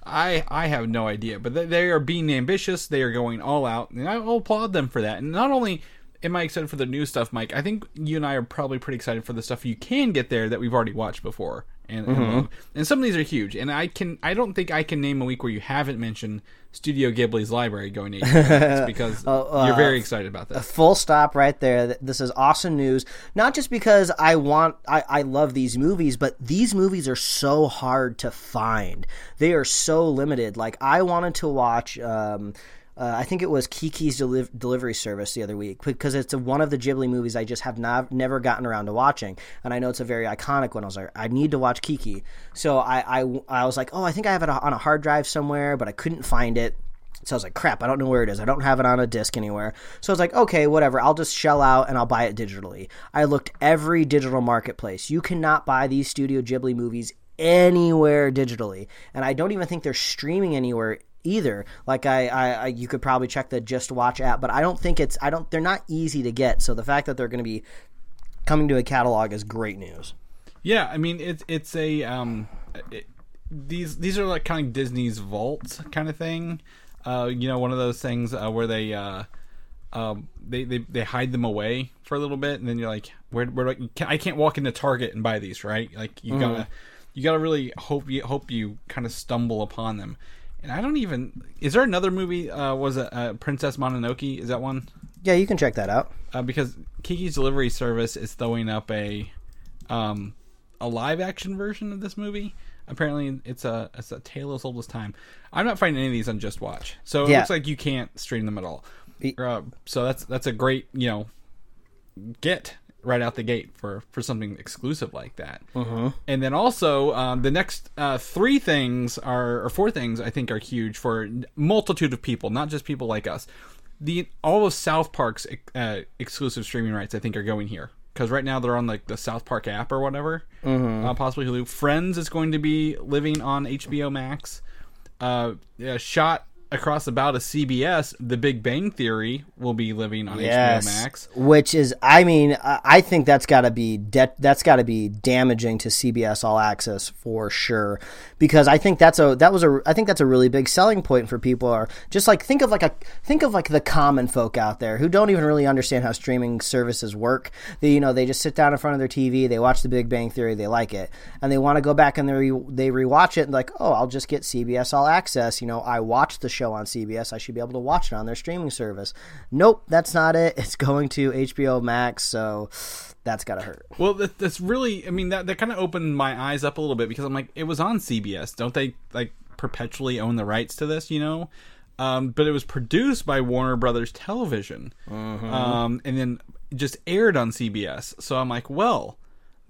I I have no idea, but they, they are being ambitious. They are going all out, and I will applaud them for that. And not only am I excited for the new stuff, Mike, I think you and I are probably pretty excited for the stuff you can get there that we've already watched before. And and, love. and some of these are huge. And I can I don't think I can name a week where you haven't mentioned Studio Ghibli's library going to HBO Max because you're very excited about this. full stop right there this is awesome news not just because i want I, I love these movies but these movies are so hard to find they are so limited like i wanted to watch um, uh, I think it was Kiki's deli- delivery service the other week because it's a, one of the Ghibli movies I just have not, never gotten around to watching, and I know it's a very iconic one. I was like, I need to watch Kiki, so I, I, I was like, oh, I think I have it on a hard drive somewhere, but I couldn't find it. So I was like, crap, I don't know where it is. I don't have it on a disc anywhere. So I was like, okay, whatever. I'll just shell out and I'll buy it digitally. I looked every digital marketplace. You cannot buy these Studio Ghibli movies anywhere digitally. And I don't even think they're streaming anywhere either. Like I, I, I you could probably check the Just Watch app, but I don't think it's I don't they're not easy to get. So the fact that they're going to be coming to a catalog is great news. Yeah, I mean it's it's a um, it, these these are like kind of Disney's vault kind of thing. Uh, you know, one of those things uh, where they uh, um, they, they they hide them away for a little bit, and then you're like, where where do I, can, I can't walk into Target and buy these, right? Like you gotta you got to really hope you hope you kind of stumble upon them. And I don't even. Is there another movie? Uh, was it uh, Princess Mononoke? Is that one? Yeah, you can check that out. Uh, because Kiki's Delivery Service is throwing up a um, a live action version of this movie. Apparently, it's a it's a tale as old as time. I'm not finding any of these on Just Watch, so it Yeah. looks like you can't stream them at all. Uh, so that's that's a great you know get right out the gate for for something exclusive like that. And then also um, the next uh, three things are or four things I think are huge for multitude of people, not just people like us. The all of South Park's uh, exclusive streaming rights I think are going here because right now they're on like the South Park app or whatever, uh, possibly Hulu. Friends is going to be living on HBO Max. Uh, yeah, shot across about a CBS, The Big Bang Theory will be living on Yes, HBO Max. which is, I mean, I think that's got to be de- that's got to be damaging to CBS All Access for sure, because I think that's a that was a I think that's a really big selling point for people. Are just like think of like a think of like the common folk out there who don't even really understand how streaming services work. They you know they just sit down in front of their TV, they watch The Big Bang Theory, they like it, and they want to go back and they re- they rewatch it and like oh I'll just get CBS All Access. You know I watched the show on CBS, I should be able to watch it on their streaming service. Nope, that's not it. It's going to HBO Max, so that's gotta hurt. Well, that, that's really, I mean, that, that kind of opened my eyes up a little bit because I'm like, it was on CBS. Don't they, like, perpetually own the rights to this, you know? Um, but it was produced by Warner Brothers Television. Um, and then just aired on CBS. So I'm like, well,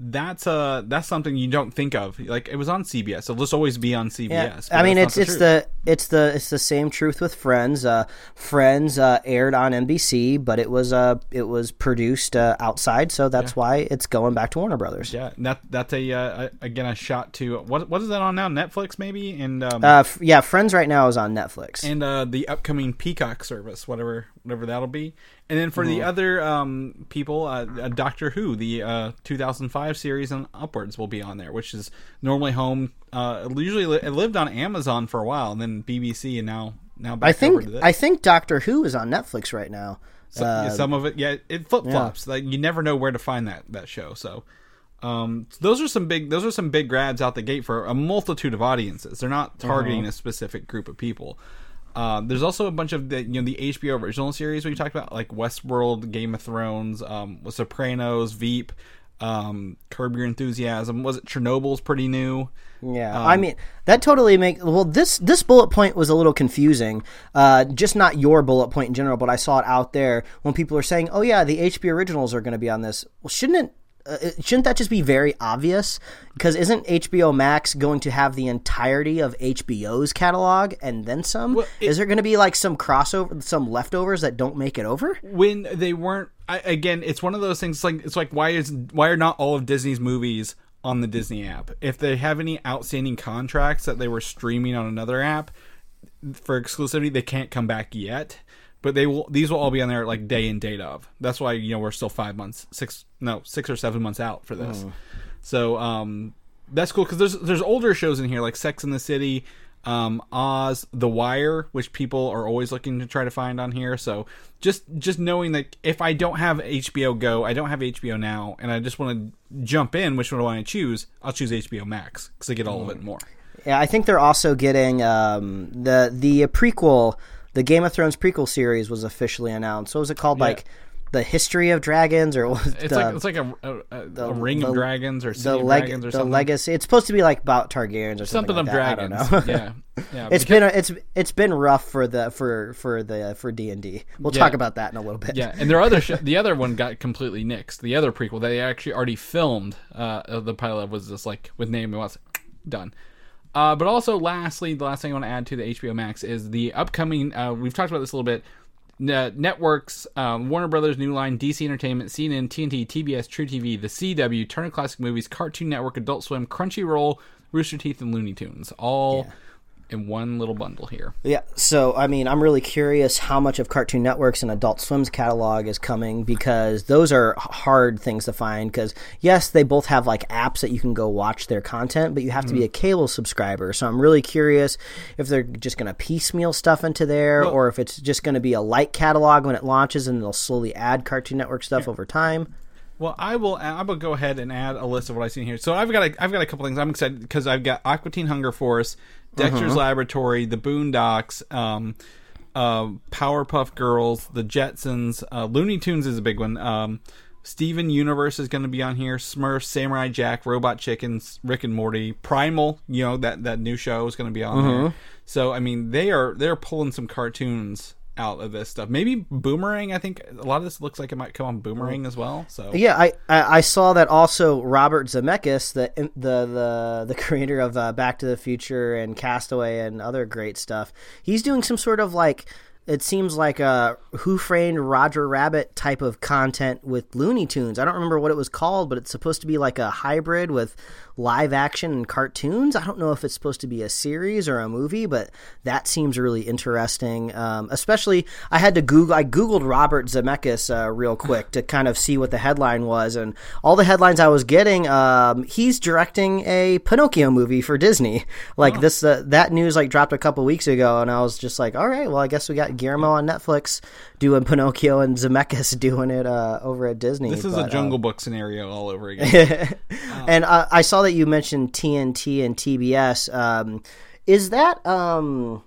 that's uh that's something you don't think of. Like it was on CBS. It'll just always be on CBS. Yeah, I mean it's not it's the it's the it's the same truth with Friends. Uh, Friends uh, aired on NBC, but it was uh it was produced uh, outside, so that's why it's going back to Warner Brothers. Yeah, that that's a uh, again a shot to what what is that on now? Netflix maybe and um, Uh, f- yeah, Friends right now is on Netflix. and uh, the upcoming Peacock service, whatever whatever that'll be. And then for the other um, people, uh, uh, Doctor Who, the uh, 2005 series and upwards will be on there, which is normally home. Uh, usually li- it lived on Amazon for a while, and then BBC, and now now back I think over to this. I think Doctor Who is on Netflix right now. So- Uh, some of it, yeah, it flip flops. Like you never know where to find that that show. So. Um, those are some big those are some big grabs out the gate for a multitude of audiences. They're not targeting a specific group of people. Uh, there's also a bunch of the you know the HBO original series we talked about, like Westworld, Game of Thrones, um, Sopranos, Veep, um, Curb Your Enthusiasm. Was it Chernobyl's pretty new? Yeah, I mean that totally make well. This this bullet point was a little confusing. Uh, just not your bullet point in general, but I saw it out there when people are saying, "Oh yeah, the HBO originals are going to be on this." Well, shouldn't it? Uh, shouldn't that just be very obvious? Because isn't HBO Max going to have the entirety of HBO's catalog and then some? Well, it- Is there going to be like some crossover, some leftovers that don't make it over? when they weren't I, again it's one of those things like it's like why is why are not all of disney's movies on the disney app if they have any outstanding contracts that they were streaming on another app for exclusivity they can't come back yet but they will these will all be on there like day and date of. That's why you know we're still five months six no six or seven months out for this. So um that's cool because there's there's older shows in here like sex in the city um oz the wire which people are always looking to try to find on here. So just just knowing that if i don't have hbo go i don't have hbo now and i just want to jump in which one do i want to choose? I'll choose hbo max because i get all of it and more. Yeah, I think they're also getting um, the the prequel, the Game of Thrones prequel series was officially announced. What was it called? Like the History of Dragons, or was it's the, like it's like a, a, a, a ring the- of dragons or city the leg dragons or the something legacy. It's supposed to be like about Targaryens or something, something of like that. I dragons don't know. yeah yeah It's because- been a, it's it's been rough for the for for the for D and D. We'll talk about that in a little bit. Yeah, and their other sh- the other one got completely nixed. The other prequel that they actually already filmed, uh, the pilot was just like with name Naomi Watts done. Uh, but also, lastly, the last thing I want to add to the HBO Max is the upcoming. Uh, we've talked about this a little bit. N- networks, um, Warner Brothers, New Line, DC Entertainment, CNN, TNT, TBS, truTV, The CW, Turner Classic Movies, Cartoon Network, Adult Swim, Crunchyroll, Rooster Teeth, and Looney Tunes, all in one little bundle here. Yeah, so I mean, I'm really curious how much of Cartoon Network's and Adult Swim's catalog is coming because those are hard things to find. Because yes, they both have like apps that you can go watch their content, but you have to be mm-hmm. a cable subscriber. So I'm really curious if they're just going to piecemeal stuff into there, or if it's just going to be a light catalog when it launches, and they'll slowly add Cartoon Network stuff over time. Well, I will. I will go ahead and add a list of what I've seen here. So I've got a, I've got a couple things. I'm excited because I've got Aqua Teen Hunger Force, Dexter's Laboratory, The Boondocks, um, uh, Powerpuff Girls, The Jetsons, uh, Looney Tunes is a big one. Um, Steven Universe is going to be on here. Smurfs, Samurai Jack, Robot Chickens, Rick and Morty, Primal. You know that that new show is going to be on there. So I mean, they are they're pulling some cartoons out of this stuff. Maybe Boomerang. I think a lot of this looks like it might come on Boomerang as well. So Yeah, I, I saw that also. Robert Zemeckis, the the the the creator of uh, Back to the Future and Castaway and other great stuff, he's doing some sort of like it seems like a Who Framed Roger Rabbit type of content with Looney Tunes. I don't remember what it was called, but it's supposed to be like a hybrid with live action and cartoons. I don't know if it's supposed to be a series or a movie, but that seems really interesting. Um, especially, I had to Google. I googled Robert Zemeckis uh, real quick to kind of see what the headline was, and all the headlines I was getting, um, he's directing a Pinocchio movie for Disney. Like this, uh, that news like dropped a couple weeks ago, and I was just like, all right, well, I guess we got Guillermo on Netflix doing Pinocchio and Zemeckis doing it uh, over at Disney. this is But, a Jungle Book scenario all over again. and uh, I saw that you mentioned TNT and TBS. Um, is that um,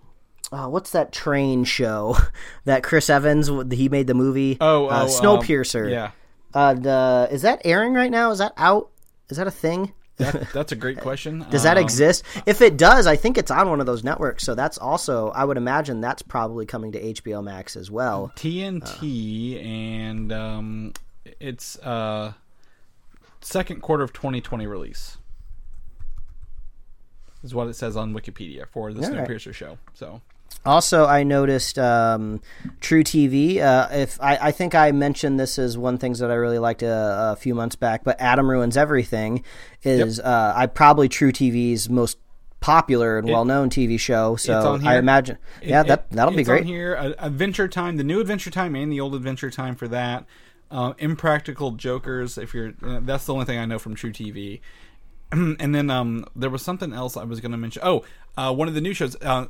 uh, what's that train show that Chris Evans he made the movie? Oh, uh, oh, Snowpiercer. um, yeah. Uh, the, is that airing right now? Is that out? Is that a thing? That, that's a great question. Does that Um, exist? If it does, I think it's on one of those networks. So that's also, I would imagine that's probably coming to HBO Max as well. TNT and um, it's uh, second quarter of 2020 release. Is what it says on Wikipedia for the All right. Snowpiercer show. So Also, I noticed um, truTV. Uh, if I, I think I mentioned this as one things that I really liked a, a few months back, but Adam ruins everything is uh, I probably truTV's most popular and well known TV show. So on I imagine, yeah, It- that that'll be great. On here, uh, Adventure Time, the new Adventure Time, and the old Adventure Time for that. Uh, Impractical Jokers. If you're, uh, that's the only thing I know from truTV. and then um, there was something else I was going to mention. Oh, uh, one of the new shows. Uh,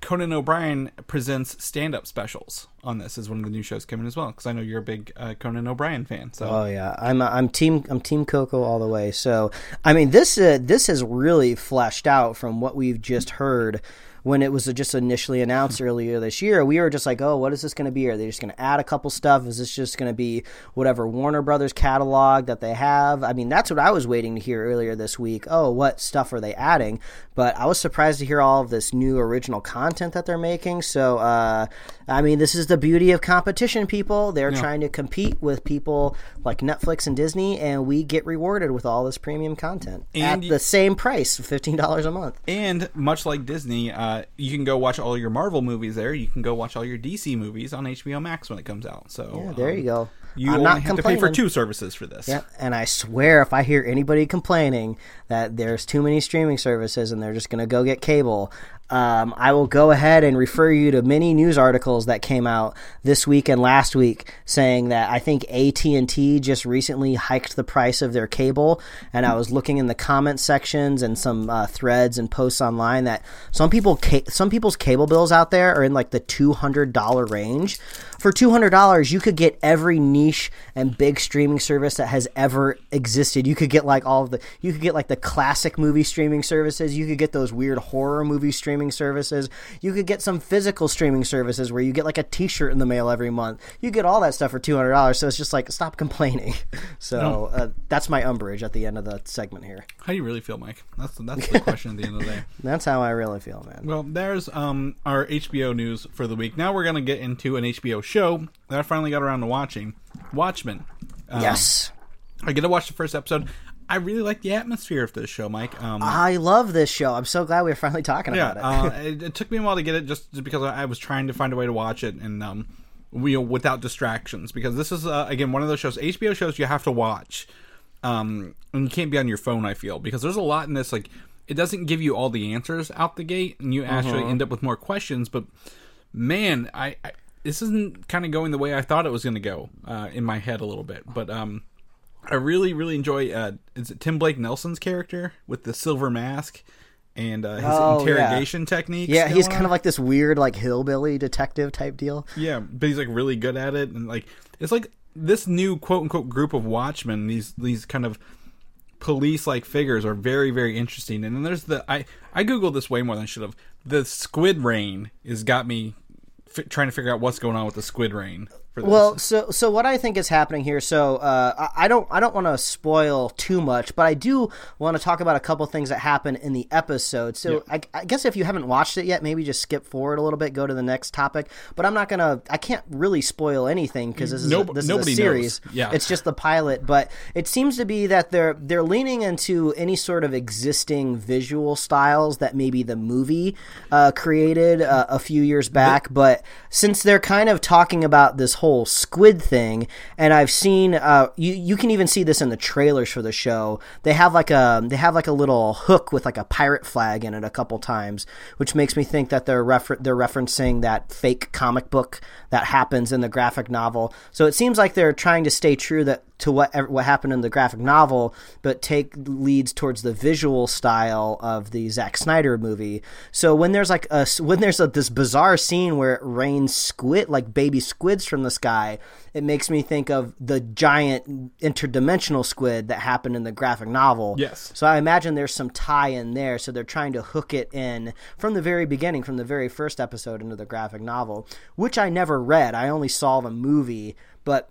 Conan O'Brien presents stand-up specials on this. Is one of the new shows coming as well because I know you're a big uh, Conan O'Brien fan. So Oh yeah, I'm I'm team I'm team Coco all the way. So I mean this uh, this has really fleshed out from what we've just heard when it was just initially announced earlier this year. We were just like, oh, what is this going to be? Are they just going to add a couple stuff? Is this just going to be whatever Warner Brothers catalog that they have? I mean, that's what I was waiting to hear earlier this week. Oh, what stuff are they adding? But I was surprised to hear all of this new original content that they're making. So uh, I mean, this is the beauty of competition, people. They're trying to compete with people like Netflix and Disney, and we get rewarded with all this premium content And at y- the same price, fifteen dollars a month. And much like Disney, uh, you can go watch all your Marvel movies there. You can go watch all your DC movies on HBO Max when it comes out. So Yeah, there um, you go. You I'm only not have to pay for two services for this. Yeah, and I swear if I hear anybody complaining that there's too many streaming services and they're just going to go get cable, um, I will go ahead and refer you to many news articles that came out this week and last week saying that I think AT&T just recently hiked the price of their cable and I was looking in the comment sections and some uh, threads and posts online that some people ca- some people's cable bills out there are in like the $200 range. For $200 you could get every niche and big streaming service that has ever existed. You could get like all of the you could get like the classic movie streaming services, you could get those weird horror movie streaming services. You could get some physical streaming services where you get like a t-shirt in the mail every month. You get all that stuff for $200. So it's just like stop complaining. So uh, that's my umbrage at the end of the segment here. How do you really feel, Mike? That's that's the question at the end of the day. That's how I really feel, man. Well, there's um our HBO news for the week. Now we're gonna get into an HBO show that I finally got around to watching, Watchmen. Um, yes. I get to watch the first episode. I really like the atmosphere of this show, Mike. Um, I love this show. I'm so glad we're finally talking yeah, about it. uh, it, it took me a while to get it, just, just because I I was trying to find a way to watch it and um, we without distractions. Because this is uh, again one of those shows, HBO shows you have to watch, um, and you can't be on your phone. I feel because there's a lot in this. Like it doesn't give you all the answers out the gate, and you actually end up with more questions. But man, I, I this isn't kind of going the way I thought it was going to go uh, in my head a little bit. But um, I really, really enjoy. Uh, is it Tim Blake Nelson's character with the silver mask and uh, his Oh, yeah. interrogation techniques? yeah, he's kind on? of like this weird like hillbilly detective type deal. yeah, but he's like really good at it, and like it's like this new quote unquote group of watchmen, these these kind of police like figures are very very interesting. And then there's the I I googled this way more than I should have. The squid rain has got me f- trying to figure out what's going on with the squid rain. Well, so so what I think is happening here. So uh, I don't I don't want to spoil too much, but I do want to talk about a couple things that happen in the episode. So I, I guess if you haven't watched it yet, maybe just skip forward a little bit, go to the next topic. But I'm not gonna. I can't really spoil anything because this is Nob- a, this nobody is a series. knows. Yeah. it's just the pilot. But it seems to be that they're they're leaning into any sort of existing visual styles that maybe the movie uh, created uh, a few years back. But since they're kind of talking about this whole squid thing, and I've seen uh, you you can even see this in the trailers for the show. They have like a they have like a little hook with like a pirate flag in it a couple times, which makes me think that they're refer- they're referencing that fake comic book that happens in the graphic novel. So it seems like they're trying to stay true that to what what happened in the graphic novel, but take leads towards the visual style of the Zack Snyder movie. So when there's like a when there's a, this bizarre scene where it rains squid like baby squids from the sky, it makes me think of the giant interdimensional squid that happened in the graphic novel. Yes. So I imagine there's some tie in there. So they're trying to hook it in from the very beginning, from the very first episode into the graphic novel, which I never read. I only saw the movie, but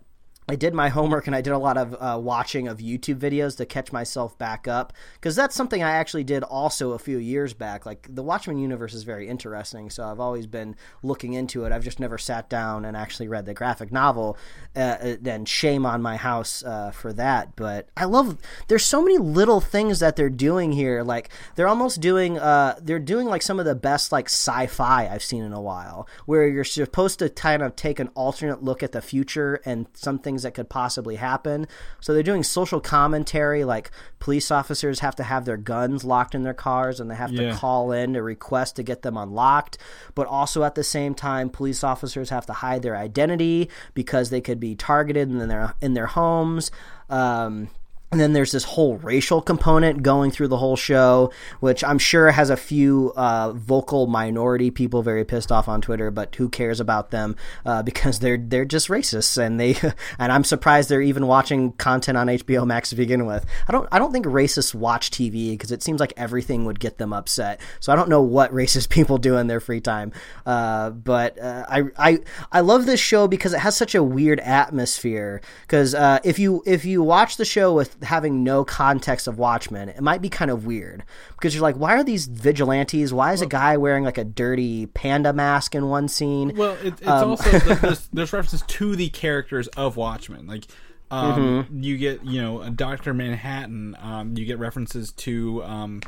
I did my homework and I did a lot of uh, watching of YouTube videos to catch myself back up because that's something I actually did also a few years back. Like the Watchmen universe is very interesting, so I've always been looking into it. I've just never sat down and actually read the graphic novel. Uh, and shame on my house uh, for that. But I love. There's so many little things that they're doing here. Like they're almost doing. Uh, they're doing like some of the best like sci-fi I've seen in a while, where you're supposed to kind of take an alternate look at the future and something things that could possibly happen. So they're doing social commentary, like police officers have to have their guns locked in their cars and they have Yeah. to call in to request to get them unlocked. But also at the same time, police officers have to hide their identity because they could be targeted in their in their homes. Um, and then there's this whole racial component going through the whole show, which I'm sure has a few uh, vocal minority people very pissed off on Twitter. But who cares about them? Uh, because they're they're just racists, and they and I'm surprised they're even watching content on HBO Max to begin with. I don't I don't think racists watch TV because it seems like everything would get them upset. So I don't know what racist people do in their free time. Uh, but uh, I I I love this show because it has such a weird atmosphere. Because uh, if you if you watch the show with having no context of Watchmen, it might be kind of weird because you're like, why are these vigilantes? Why is a guy wearing like a dirty panda mask in one scene? Well, it, it's Um, also there's, there's references to the characters of Watchmen. Like, um, Mm-hmm. you get you know a Doctor Manhattan. Um, you get references to um,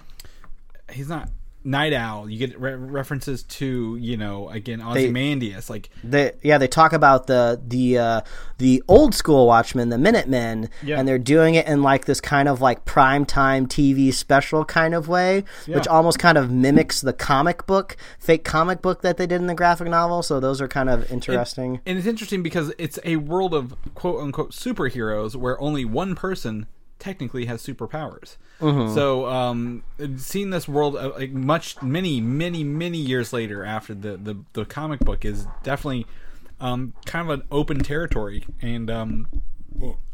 he's not Night Owl. You get re- references to you know again Ozymandias. Like, they yeah they talk about the the uh, the old school Watchmen, the Minutemen, Yeah. and they're doing it in like this kind of like primetime TV special kind of way, which almost kind of mimics the comic book, fake comic book that they did in the graphic novel. So those are kind of interesting. and it's interesting because it's a world of quote unquote superheroes where only one person technically has superpowers. Mm-hmm. So, um, seeing this world uh, like much, many, many, many years later after the the, the comic book is definitely um, kind of an open territory, and um,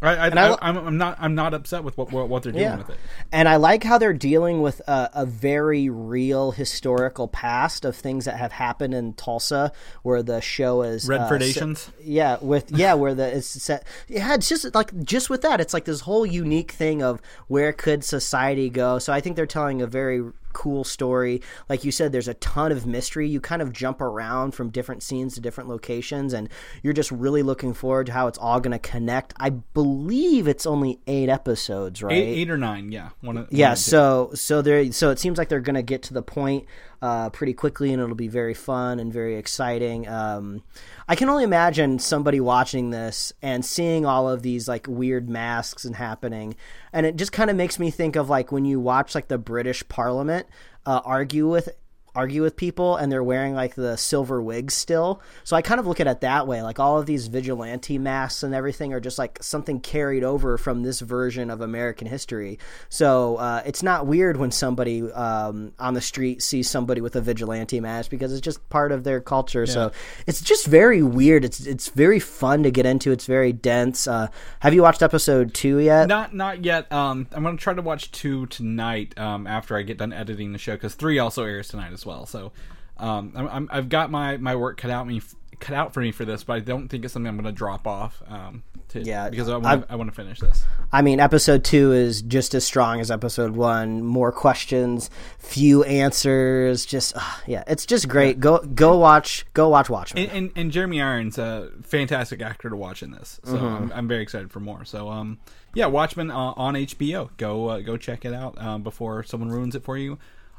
I, I, I- I, am I'm not I'm not upset with what what, they're doing Yeah. with it. And I like how they're dealing with a, a very real historical past of things that have happened in Tulsa, where the show is Red uh, set- yeah, with yeah, where the it's set. Yeah, it's just like just with that, it's like this whole unique thing of where could society go. So I think they're telling a very cool story. Like you said, there's a ton of mystery. You kind of jump around from different scenes to different locations, and you're just really looking forward to how it's all going to connect. I believe it's only eight episodes, right? Eight, eight or nine, yeah, one, yeah two. so so there so it seems like they're gonna get to the point uh, pretty quickly and it'll be very fun and very exciting. Um, i can only imagine somebody watching this and seeing all of these like weird masks and happening and it just kind of makes me think of like when you watch like the british parliament uh, argue with argue with people and they're wearing like the silver wigs still. So I kind of look at it that way. Like all of these vigilante masks and everything are just like something carried over from this version of American history. So uh, it's not weird when somebody um, on the street sees somebody with a vigilante mask because it's just part of their culture. So it's just very weird. It's it's very fun to get into. It's very dense. Uh, have you watched episode two yet? Not not yet. Um, I'm gonna try to watch two tonight. Um, after I get done editing the show because three also airs tonight as well. So, um, I'm, I'm, I've got my my work cut out me cut out for me for this, but I don't think it's something I'm gonna drop off. Um, to, Yeah, because I want to finish this. I mean, episode two is just as strong as episode one. More questions, few answers. Just uh, yeah, it's just great. Go go watch go watch Watchmen. And, and, and Jeremy Irons, a fantastic actor to watch in this. So Mm-hmm. I'm, I'm very excited for more. So um, yeah, Watchmen uh, on HBO. Go uh, go check it out uh, before someone ruins it for you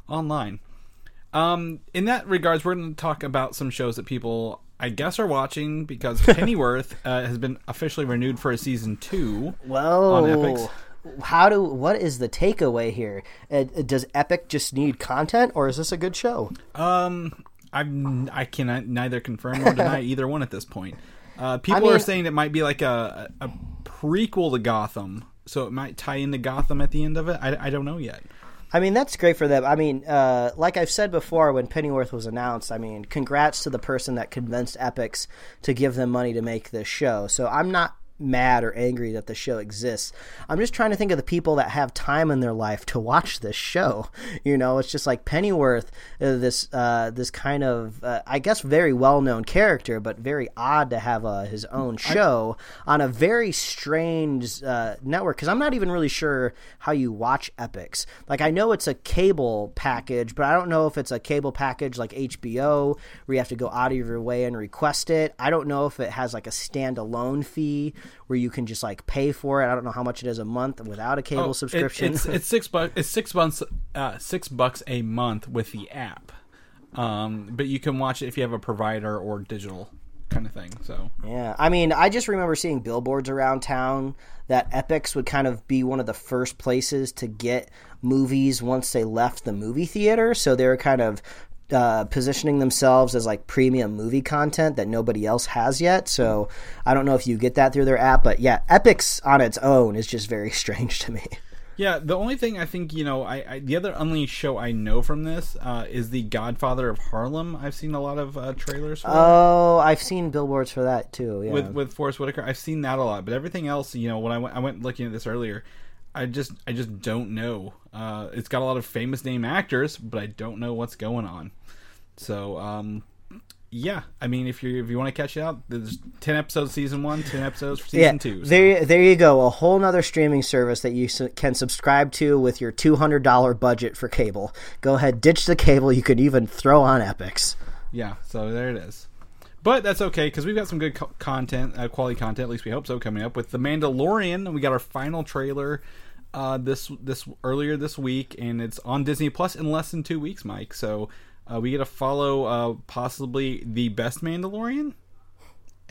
online. Um, in that regards, we're going to talk about some shows that people, I guess, are watching because Pennyworth uh, has been officially renewed for a season two. Whoa. on Epix. How do what is the takeaway here? Uh, does Epic just need content, or is this a good show? Um, I'm I cannot neither confirm nor deny either one at this point. Uh, people mean- are saying it might be like a, a a prequel to Gotham, so it might tie into Gotham at the end of it. I, I don't know yet. I mean, that's great for them. I mean, uh, like I've said before, when Pennyworth was announced, I mean, congrats to the person that convinced Epix to give them money to make this show. So I'm not mad or angry that the show exists. I'm just trying to think of the people that have time in their life to watch this show. You know, it's just like Pennyworth, uh, this uh, this kind of, uh, I guess, very well known character, but very odd to have uh, his own show on a very strange uh, network. Because I'm not even really sure how you watch Epix. Like, I know it's a cable package, but I don't know if it's a cable package like HBO where you have to go out of your way and request it. I don't know if it has like a standalone fee where you can just like pay for it. I don't know how much it is a month without a cable Oh, It- subscription. it's it's six bucks. It's six months. Uh, six bucks a month with the app. Um, but you can watch it if you have a provider or digital kind of thing. So Yeah, I mean, I just remember seeing billboards around town that Epix would kind of be one of the first places to get movies once they left the movie theater. So they were kind of uh, positioning themselves as like premium movie content that nobody else has yet. So I don't know if you get that through their app, but yeah, Epix on its own is just very strange to me. yeah, the only thing I think you know, I, I the other only show I know from this uh, is the Godfather of Harlem. I've seen a lot of uh, trailers for. Oh, I've seen billboards for that too. Yeah. with with Forest Whitaker. I've seen that a lot, but everything else, you know, when I went, I went looking at this earlier, I just I just don't know. Uh, it's got a lot of famous name actors, but I don't know what's going on. So, um, yeah, I mean, if you if you want to catch it out, there's ten episodes season one, ten episodes for season two. So. There, there you go. A whole nother streaming service that you su- can subscribe to with your two hundred dollar budget for cable. Go ahead, ditch the cable. You can even throw on Epix. Yeah, so there it is. But that's okay because we've got some good co- content, uh, quality content. At least we hope so. Coming up with the Mandalorian, we got our final trailer uh, this this earlier this week, and it's on Disney Plus in less than two weeks, Mike. So uh, we get to follow uh, possibly the best Mandalorian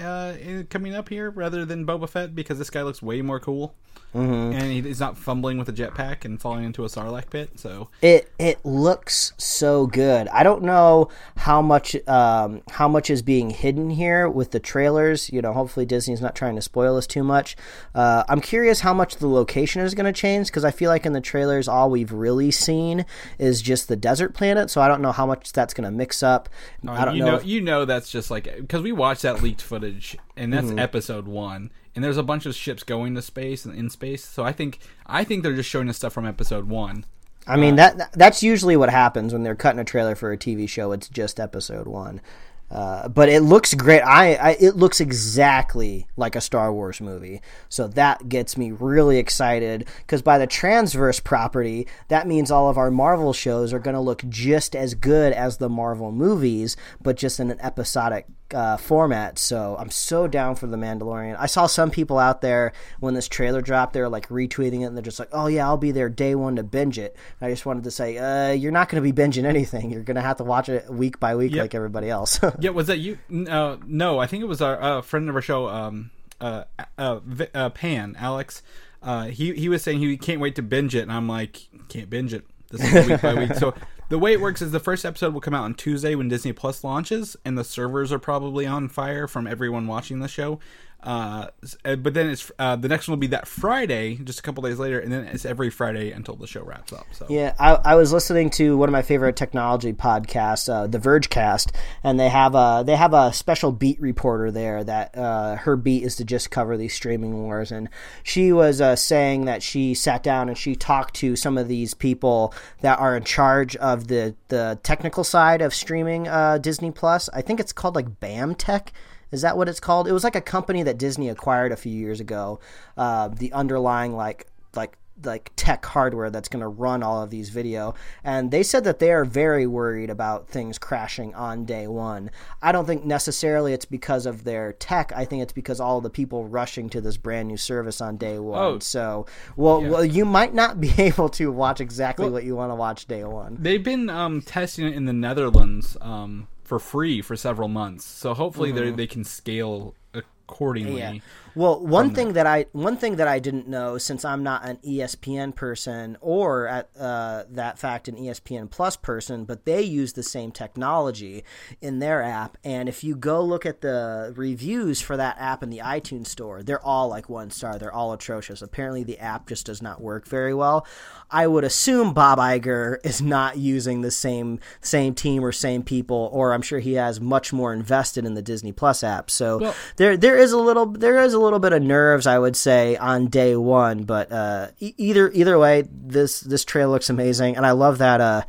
uh, in- coming up here rather than Boba Fett because this guy looks way more cool. Mm-hmm. And he's not fumbling with a jetpack and falling into a sarlacc pit. So It it looks so good. I don't know how much um, how much is being hidden here with the trailers. You know, hopefully Disney's not trying to spoil us too much. Uh, I'm curious how much the location is going to change because I feel like in the trailers all we've really seen is just the desert planet. So I don't know how much that's going to mix up. I don't you know. know, if- you know that's just like because we watched that leaked footage, and Mm-hmm. that's episode one, and there's a bunch of ships going to space and in space. So I think I think they're just showing us stuff from episode one. I mean that that's usually what happens when they're cutting a trailer for a TV show. It's just episode one, uh, but it looks great. I, I it looks exactly like a Star Wars movie, so that gets me really excited. Because by the transverse property, that means all of our Marvel shows are going to look just as good as the Marvel movies, but just in an episodic uh, format. So I'm so down for the Mandalorian. I saw some people out there when this trailer dropped, they're like retweeting it, and they're just like, "Oh yeah, I'll be there day one to binge it." And I just wanted to say, uh, you're not going to be binging anything. You're going to have to watch it week by week Yep. like everybody else. Yeah, was that you? Uh, no, I think it was our uh, friend of our show, um, uh, uh, uh, Pan Alex. Uh, he he was saying he can't wait to binge it, and I'm like, can't binge it. This is week by week. So the way it works is the first episode will come out on Tuesday when Disney Plus launches, and the servers are probably on fire from everyone watching the show. Uh, uh, but then it's uh, the next one will be that Friday, just a couple days later, and then it's every Friday until the show wraps up. So Yeah, I, I was listening to one of my favorite technology podcasts, uh, the Vergecast, and they have a they have a special beat reporter there that uh, her beat is to just cover these streaming wars, and she was uh, saying that she sat down and she talked to some of these people that are in charge of the the technical side of streaming Disney Plus. I think it's called like BAMTech. Is that what it's called? It was like a company that Disney acquired a few years ago. Uh, the underlying like like like tech hardware that's going to run all of these video and they said that they are very worried about things crashing on day one i don't think necessarily it's because of their tech i think it's because all the people rushing to this brand new service on day one Oh. so well, well you might not be able to watch exactly what you want to watch day one they've been um, testing it in the Netherlands um, for free for several months. So hopefully they mm-hmm. they can scale accordingly. Yeah. Well, one thing that I one thing that I didn't know since I'm not an ESPN person or at uh, that fact an ESPN Plus person, but they use the same technology in their app. And if you go look at the reviews for that app in the iTunes store, they're all like one star. They're all atrocious. Apparently, the app just does not work very well. I would assume Bob Iger is not using the same same team or same people, or I'm sure he has much more invested in the Disney Plus app. So Well- there there is a little there is a little bit of nerves I would say on day one, but uh, e- either either way, this this trail looks amazing, and I love that uh,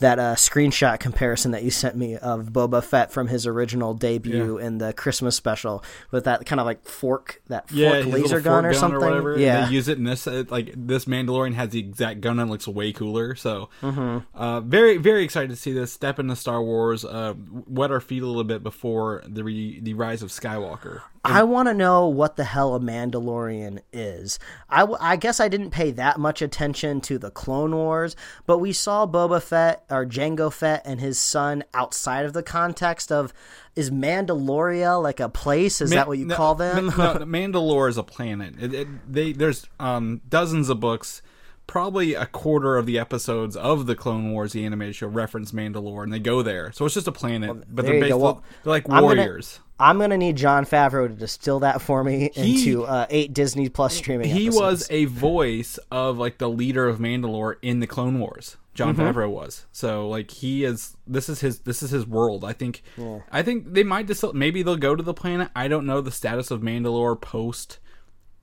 that uh, screenshot comparison that you sent me of Boba Fett from his original debut in the Christmas special with that kind of like fork that fork Yeah, laser gun fork or something. Or whatever. yeah, they use it in this. uh, Like this Mandalorian has the exact gun and looks way cooler. So, Mm-hmm. uh, very very excited to see this step into Star Wars. Uh, wet our feet a little bit before the re- the rise of Skywalker. I want to know what the hell a Mandalorian is. I, w- I guess I didn't pay that much attention to the Clone Wars, but we saw Boba Fett or Jango Fett and his son outside of the context of is Mandaloria like a place? Is Ma- that what you no, call them? No, Mandalore is a planet. It, it, they there's um, dozens of books. Probably a quarter of the episodes of the Clone Wars, the animated show, reference Mandalore, and they go there. So it's just a planet, but they're basically Well, they're like I'm gonna- warriors. I'm gonna need Jon Favreau to distill that for me He- into uh, eight Disney Plus streaming. he episodes. was a voice of like the leader of Mandalore in the Clone Wars. Jon Mm-hmm. Favreau was. So like he is this is his this is his world. I think I think they might just maybe they'll go to the planet. I don't know the status of Mandalore post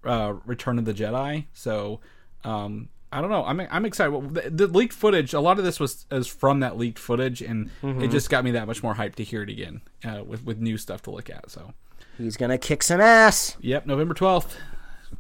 uh, Return of the Jedi. So um I don't know. I'm I'm excited. Well, the, the leaked footage. A lot of this was is from that leaked footage, and Mm-hmm. it just got me that much more hyped to hear it again uh, with with new stuff to look at. So He's gonna kick some ass. Yep, November twelfth.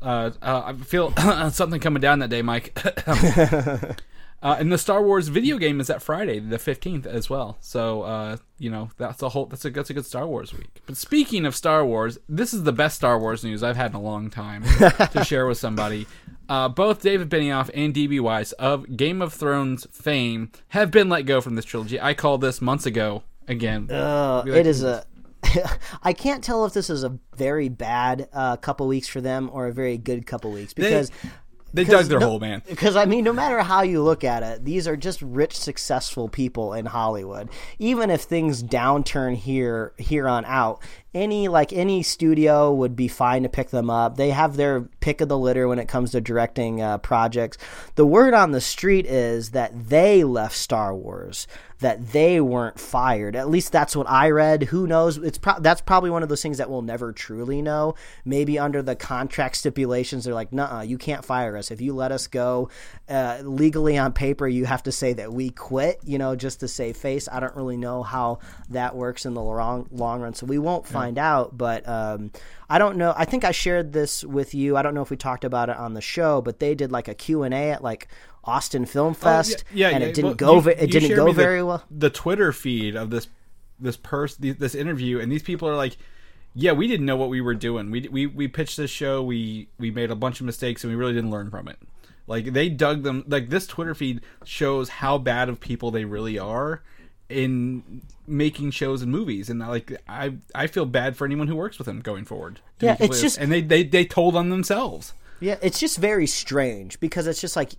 Uh, uh, I feel something coming down that day, Mike. uh, and the Star Wars video game is that Friday, the fifteenth, as well. So uh, you know that's a whole that's a that's a good Star Wars week. But speaking of Star Wars, this is the best Star Wars news I've had in a long time to share with somebody. Uh, both David Benioff and DB Weiss of Game of Thrones fame have been let go from this trilogy. I called this months ago. Again, Uh, like it is a. I can't tell if this is a very bad uh, couple weeks for them or a very good couple weeks because they dug their no- hole, man. Because I mean, no matter how you look at it, these are just rich, successful people in Hollywood. Even if things downturn here here on out, any like any studio would be fine to pick them up. They have their pick of the litter when it comes to directing uh, projects. The word on the street is that they left Star Wars. That they weren't fired. At least that's what I read. Who knows? It's pro- that's probably one of those things that we'll never truly know. Maybe under the contract stipulations, they're like, "Nah, you can't fire us. If you let us go uh, legally on paper, you have to say that we quit. You know, just to save face. I don't really know how that works in the long long run, so we won't find out. But um, I don't know. I think I shared this with you. I don't know if we talked about it on the show, but they did like a Q and A at like Austin Film Fest, Oh, yeah, yeah, and it didn't Well, go. you- ve- it didn't go the- very well. The Twitter feed of this this person this interview, and these people are like, "Yeah, we didn't know what we were doing. We we we pitched this show. We we made a bunch of mistakes, and we really didn't learn from it." Like they dug them. Like this Twitter feed shows how bad of people they really are in making shows and movies and like i i feel bad for anyone who works with them going forward Yeah, it's just- and they they they told on themselves Yeah, it's just very strange because it's just like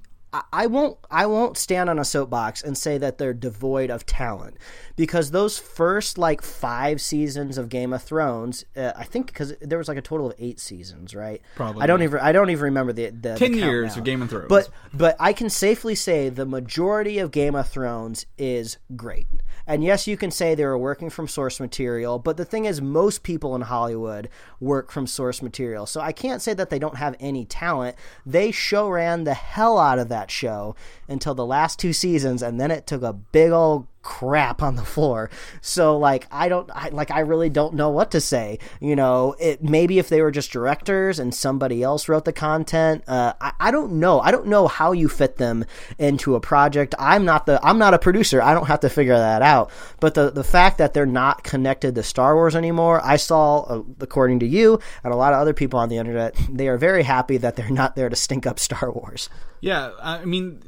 I, won't I won't stand on a soapbox and say that they're devoid of talent because those first like five seasons of Game of Thrones, uh, I think because there was like a total of eight seasons, right? Probably. I don't even I don't even remember the the the Ten count years now. of Game of Thrones. But but I can safely say the majority of Game of Thrones is great. And yes, you can say they were working from source material, but the thing is, most people in Hollywood work from source material. So I can't say that they don't have any talent. They show ran the hell out of that show until the last two seasons, and then it took a big old crap on the floor. So like I don't I, like I really don't know what to say. You know, it maybe if they were just directors and somebody else wrote the content. Uh, I, I don't know. I don't know how you fit them into a project. I'm not the I'm not a producer. I don't have to figure that out. But the the fact that they're not connected to Star Wars anymore, I saw uh, according to you and a lot of other people on the internet, they are very happy that they're not there to stink up Star Wars. Yeah, I mean,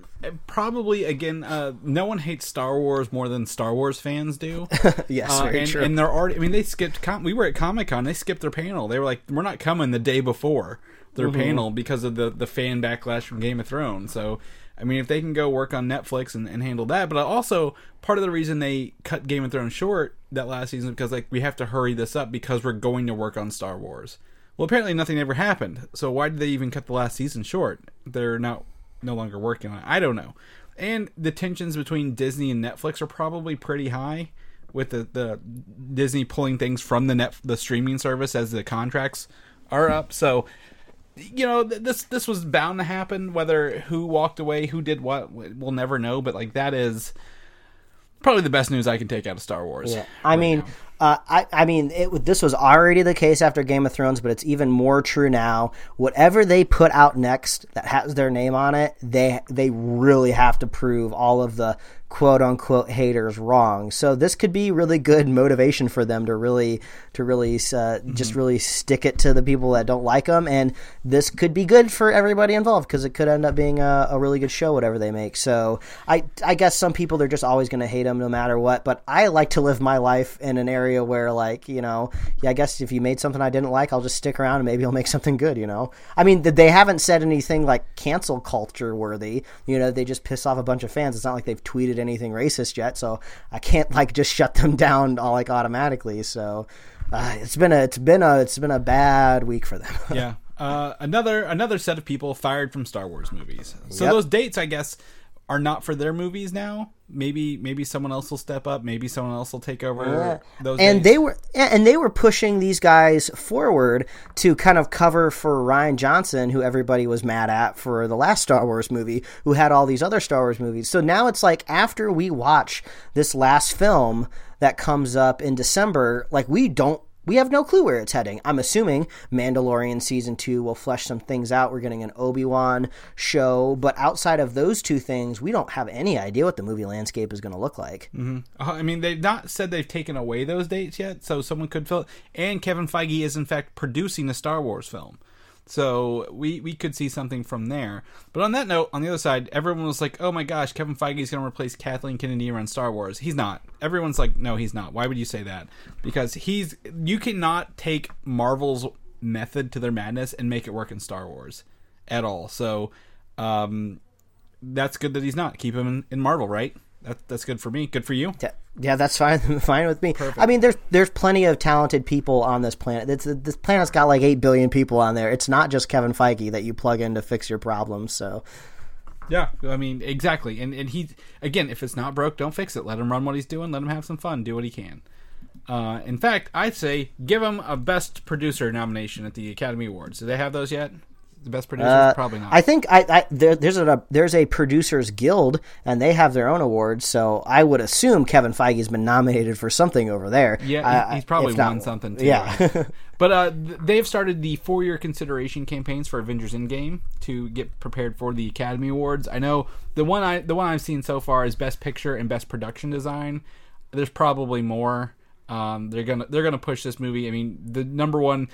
probably again, uh, no one hates Star Wars more than Star Wars fans do. Yes, Uh, very and, true. and they're already. I mean, they skipped. Com- we were at Comic Con. They skipped their panel. They were like, "We're not coming the day before their Mm-hmm. panel because of the the fan backlash from Game of Thrones." So, I mean, if they can go work on Netflix and, and handle that, but also part of the reason they cut Game of Thrones short that last season is because like we have to hurry this up because we're going to work on Star Wars. Well, apparently nothing ever happened. So why did they even cut the last season short? They're not no longer working on it. I don't know. And the tensions between Disney and Netflix are probably pretty high with the, the Disney pulling things from the net the streaming service as the contracts are up. So you know th- this this was bound to happen whether who walked away who did what we'll never know but like that is probably the best news i can take out of star wars Yeah, I mean, uh, I, I mean, it, this was already the case after Game of Thrones, but it's even more true now. Whatever they put out next that has their name on it, they they really have to prove all of the quote unquote haters wrong. So this could be really good motivation for them to really to really uh, just really stick it to the people that don't like them, and this could be good for everybody involved because it could end up being a, a really good show, whatever they make. So I I guess some people they're just always going to hate them no matter what, but I like to live my life in an area where like you know yeah I guess if you made something I didn't like, I'll just stick around and maybe I'll make something good. You know, I mean they haven't said anything like cancel culture worthy. You know, they just piss off a bunch of fans. It's not like they've tweeted anything racist yet, so I can't like just shut them down all like automatically. So. Uh, it's been a it's been a it's been a bad week for them. yeah uh, another another set of people fired from star wars movies so Yep. those dates i guess are not for their movies now maybe maybe someone else will step up maybe someone else will take over those and dates. they were and they were pushing these guys forward to kind of cover for Rian Johnson, who everybody was mad at for the last Star Wars movie, who had all these other Star Wars movies. So now it's like after we watch this last film that comes up in December, like we don't we have no clue where it's heading. I'm assuming Mandalorian season two will flesh some things out. We're getting an Obi Wan show, but outside of those two things, we don't have any idea what the movie landscape is going to look like. Uh, I mean, they've not said they've taken away those dates yet, so someone could fill. It. And Kevin Feige is in fact producing a Star Wars film, so we we could see something from there. But on that note, on the other side, everyone was like, "Oh my gosh, Kevin Feige is going to replace Kathleen Kennedy around Star Wars." He's not. Everyone's like, "No, he's not." Why would you say that? Because he's you cannot take Marvel's method to their madness and make it work in Star Wars at all. So. um that's good that he's not. Keep him in, in Marvel, right? That, that's good for me. Good for you. Yeah, that's fine. Fine with me. I mean, there's there's plenty of talented people on this planet. It's, this planet's got like eight billion people on there. It's not just Kevin Feige that you plug in to fix your problems. So Yeah, I mean exactly. And and he again, if it's not broke, don't fix it. Let him run what he's doing. Let him have some fun. Do what he can. Uh, in fact, I'd say give him a best producer nomination at the Academy Awards. Do they have those yet? The best producer, uh, probably not. I think I, I there, there's a there's a producers guild and they have their own awards. So I would assume Kevin Feige's been nominated for something over there. yeah, I- he's probably if not- won something too. Yeah. right? but uh, they've started the For Your Consideration campaigns for Avengers Endgame to get prepared for the Academy Awards. I know the one I the one I've seen so far is Best Picture and Best Production Design. There's probably more. Um, they're gonna they're gonna push this movie. I mean, the number one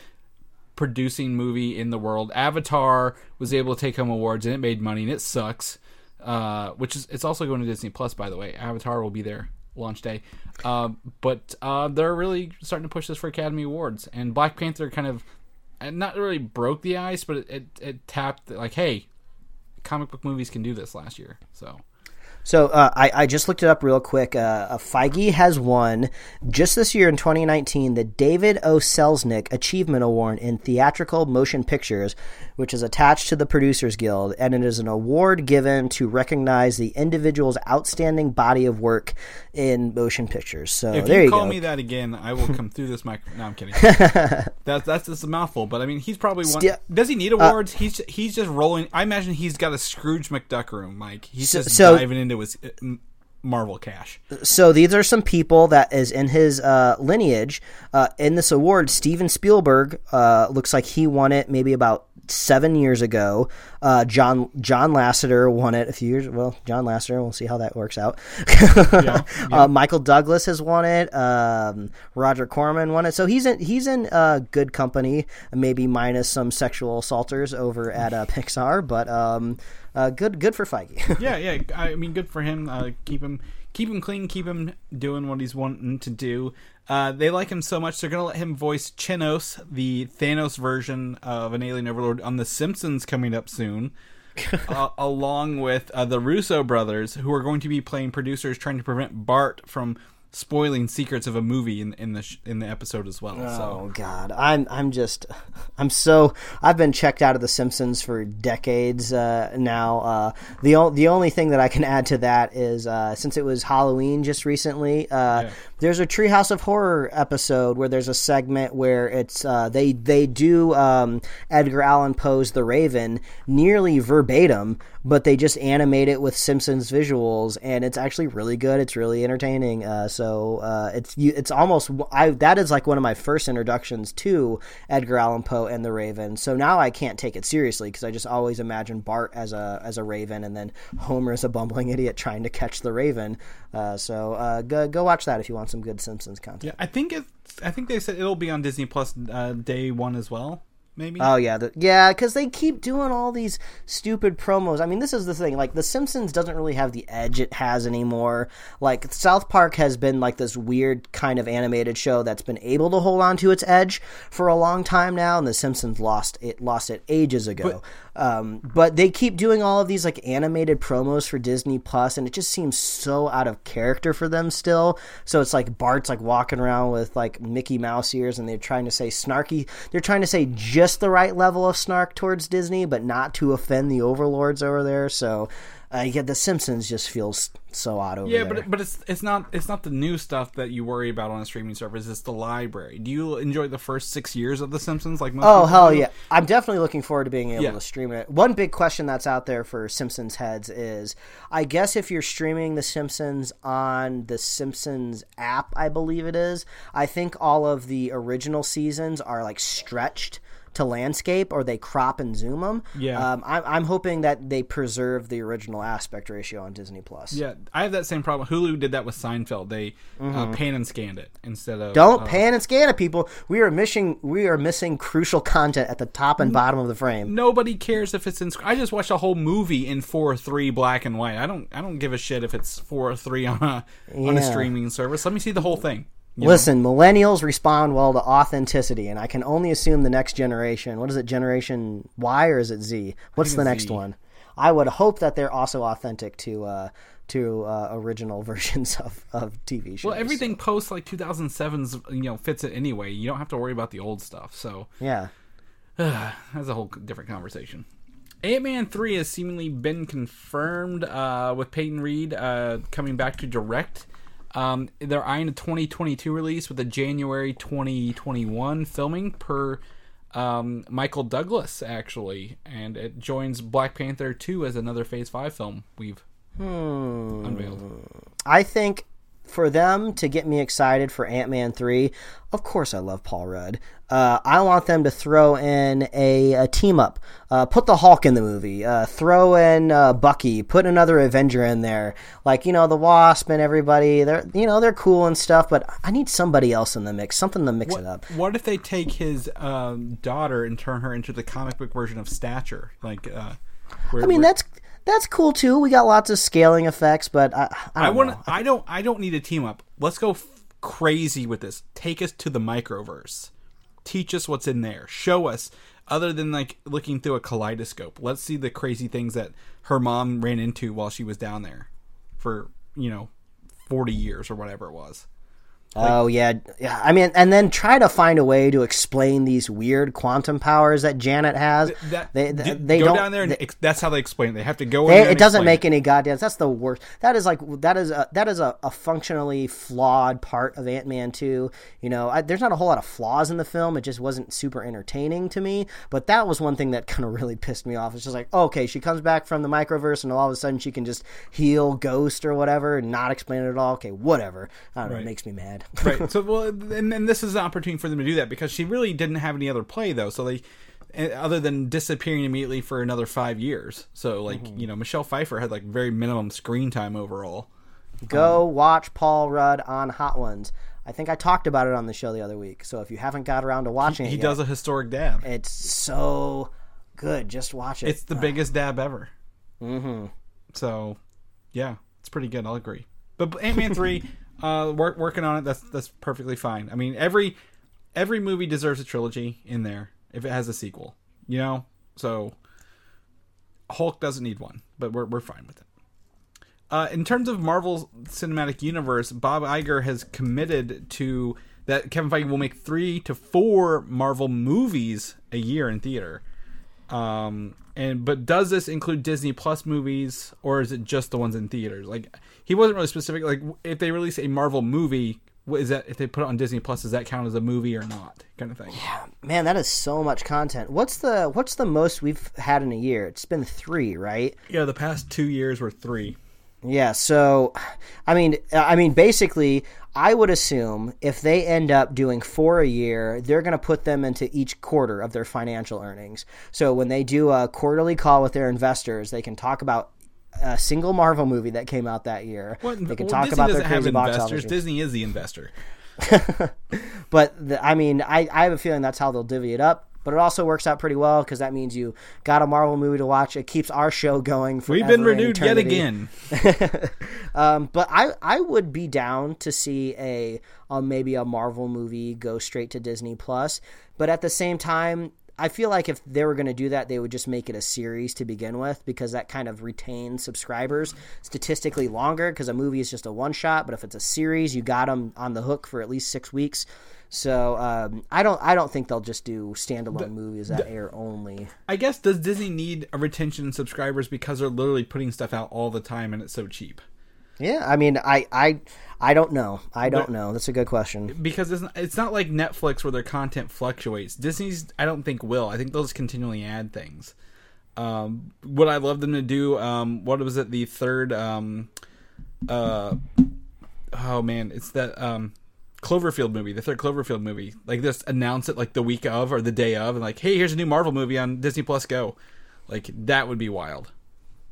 producing movie in the world, Avatar, was able to take home awards and it made money and it sucks. Uh, which is it's also going to Disney Plus, by the way. Avatar will be there launch day. Uh, but uh, they're really starting to push this for Academy Awards, and Black Panther kind of uh, not really broke the ice, but it, it, it tapped like, hey, comic book movies can do this last year. So So uh, I, I just looked it up real quick. Uh, uh, Feige has won just this year in 2019 the David O. Selznick Achievement Award in Theatrical Motion Pictures, which is attached to the Producers Guild, and it is an award given to recognize the individual's outstanding body of work in motion pictures. So if there you you call go. me that again, I will come through this mic. No, I'm kidding. that's that's just a mouthful. But I mean, he's probably one. Sti- does he need awards? he's he's just rolling. I imagine he's got a Scrooge McDuck room, Mike. He's So- just so- diving into his uh, Marvel cash. so these are some people that is in his uh, lineage. Uh, in this award, Steven Spielberg uh, looks like he won it maybe about seven years ago. Uh, John John Lasseter won it a few years. Well, John Lasseter. We'll see how that works out. Uh, Michael Douglas has won it. Um, Roger Corman won it. So he's in he's in uh, good company. Maybe minus some sexual assaulters over at uh, Pixar, but um, uh, good good for Feige. yeah, yeah. I mean, good for him. Uh, keep him, keep him clean. Keep him doing what he's wanting to do. Uh, they like him so much, they're gonna let him voice Chinos, the Thanos version of an alien overlord, on The Simpsons coming up soon. uh, along with uh, the Russo brothers, who are going to be playing producers trying to prevent Bart from spoiling secrets of a movie in, in the sh- in the episode as well. Oh So God, I'm I'm just I'm so I've been checked out of The Simpsons for decades uh, now. Uh, the o- the only thing that I can add to that is uh, since it was Halloween just recently, uh, there's a Treehouse of Horror episode where there's a segment where it's uh, they they do um, Edgar Allan Poe's The Raven nearly verbatim, but they just animate it with Simpsons visuals, and it's actually really good. It's really entertaining. Uh, so uh, it's you, it's almost I that is like one of my first introductions to Edgar Allan Poe and The Raven. So now I can't take it seriously because I just always imagine Bart as a as a Raven, and then Homer as a bumbling idiot trying to catch the Raven. Uh, so uh, go go watch that if you want some good Simpsons content. yeah, I think it. I think they said it'll be on Disney Plus uh, day one as well. Maybe. Oh yeah, the, yeah, because they keep doing all these stupid promos. I mean, this is the thing. Like, The Simpsons doesn't really have the edge it has anymore. Like, South Park has been like this weird kind of animated show that's been able to hold on to its edge for a long time now, and The Simpsons lost it lost it ages ago. Um, but they keep doing all of these like animated promos for Disney Plus, and it just seems so out of character for them still. So it's like Bart's like walking around with like Mickey Mouse ears, and they're trying to say snarky. They're trying to say just the right level of snark towards Disney, but not to offend the overlords over there. So. Uh, yeah, The Simpsons just feels so odd over Yeah, there. but but it's it's not it's not the new stuff that you worry about on a streaming service. It's the library. Do you enjoy the first six years of The Simpsons? Like most Oh hell do? yeah! I'm definitely looking forward to being able Yeah. to stream it. One big question that's out there for Simpsons heads is, I guess if you're streaming The Simpsons on the Simpsons app, I believe it is. I think all of the original seasons are like stretched to landscape, or they crop and zoom them. Yeah. um, I'm, I'm hoping that they preserve the original aspect ratio on Disney Plus. Yeah, I have that same problem. Hulu did that with Seinfeld. They uh, pan and scanned it instead of Mm-hmm. Don't uh, pan and scan it, people. We are missing we are missing crucial content at the top and bottom of the frame. Nobody cares if it's in. sc- I just watched a whole movie in four three black and white. I don't. I don't give a shit if it's four three on a on a streaming service. Let me see the whole thing. You know? Listen, millennials respond well to authenticity, and I can only assume the next generation. What is it, Generation Y or is it Z? What's the next Z. one? I would hope that they're also authentic to uh, to uh, original versions of, of TV shows. Well, everything post like 2007's you know fits it anyway. You don't have to worry about the old stuff. So Yeah. that's a whole different conversation. Ant Man 3 has seemingly been confirmed uh, with Peyton Reed uh, coming back to direct. Um, they're eyeing a 2022 release with a January 2021 filming per um, Michael Douglas, actually. And it joins Black Panther 2 as another Phase 5 film we've Hmm. unveiled. I think for them to get me excited for Ant Man 3, of course I love Paul Rudd. Uh, I want them to throw in a, a team up. Uh, put the Hulk in the movie. Uh, throw in uh, Bucky. Put another Avenger in there. Like, you know, the Wasp and everybody. They're, you know, they're cool and stuff, but I need somebody else in the mix. Something to mix it up. What if they take his um, daughter and turn her into the comic book version of Stature? Like, uh, where, I mean, where- that's that's cool too. We got lots of scaling effects, but I, I want. I don't. I don't need a team up. Let's go f- crazy with this. Take us to the microverse. Teach us what's in there. Show us other than like looking through a kaleidoscope. Let's see the crazy things that her mom ran into while she was down there for you know forty years or whatever it was. Oh yeah, yeah. I mean, and then try to find a way to explain these weird quantum powers that Janet has. That they they, they go don't. down there and they- ex- that's how they explain it. They have to go. in They, there it doesn't make it. any goddamn. That's the worst. That is like that is a that is a, a functionally flawed part of Ant Man two. You know, I, there's not a whole lot of flaws in the film. It just wasn't super entertaining to me. But that was one thing that kind of really pissed me off. It's just like, oh, okay, she comes back from the microverse, and all of a sudden she can just heal Ghost or whatever, and not explain it at all. Okay, whatever. I don't know. It makes me mad. right. So well, and then this is an opportunity for them to do that because she really didn't have any other play though. So they, eh, other than disappearing immediately for another five years. So like Mm-hmm. you know, Michelle Pfeiffer had like very minimum screen time overall. Go watch Paul Rudd on Hot Ones. I think I talked about it on the show the other week. So if you haven't got around to watching He it, does yet, a historic dab. it's so good. Just watch it. It's the biggest dab ever. Mm-hmm. So, yeah, it's pretty good. I'll agree. But Ant Man three, uh, work, working on it. That's that's perfectly fine. I mean, every every movie deserves a trilogy in there if it has a sequel. You know, so Hulk doesn't need one, but we're we're fine with it. Uh, in terms of Marvel Cinematic Universe, Bob Iger has committed to that Kevin Feige will make three to four Marvel movies a year in theater. Um, and but does this include Disney Plus movies or is it just the ones in theaters? Like he wasn't really specific. Like if they release a Marvel movie, what is that? If they put it on Disney Plus, does that count as a movie or not? Kind of thing. Yeah, Man, that is so much content. What's the what's the most we've had in a year? It's been three, right? Yeah, the past two years were three. Yeah. So, I mean, I mean, basically, I would assume if they end up doing four a year, they're going to put them into each quarter of their financial earnings. So when they do a quarterly call with their investors, they can talk about a single Marvel movie that came out that year. Well, they can well, talk Disney about their crazy box investors. office. Disney is the investor. But the, I mean, I, I have a feeling that's how they'll divvy it up. But it also works out pretty well because that means you got a Marvel movie to watch. It keeps our show going. We've been renewed yet again. Um, but I, I would be down to see a, a maybe a Marvel movie go straight to Disney Plus. But at the same time, I feel like if they were going to do that, they would just make it a series to begin with because that kind of retains subscribers statistically longer. Because a movie is just a one shot, but if it's a series, you got them on the hook for at least six weeks. So um, I don't I don't think they'll just do standalone movies that air only. I guess does Disney need a retention of subscribers because they're literally putting stuff out all the time and it's so cheap? Yeah, I mean I I I don't know. I don't know. That's a good question. because it's not, it's not like Netflix where their content fluctuates. Disney's I don't think will. I think they'll just continually add things. Um, would I love them to do? Um, what was it? The third. Um, uh, oh man, it's that um, Cloverfield movie. The third Cloverfield movie. Like just announce it like the week of or the day of, and like, hey, here's a new Marvel movie on Disney Plus. Go. Like that would be wild.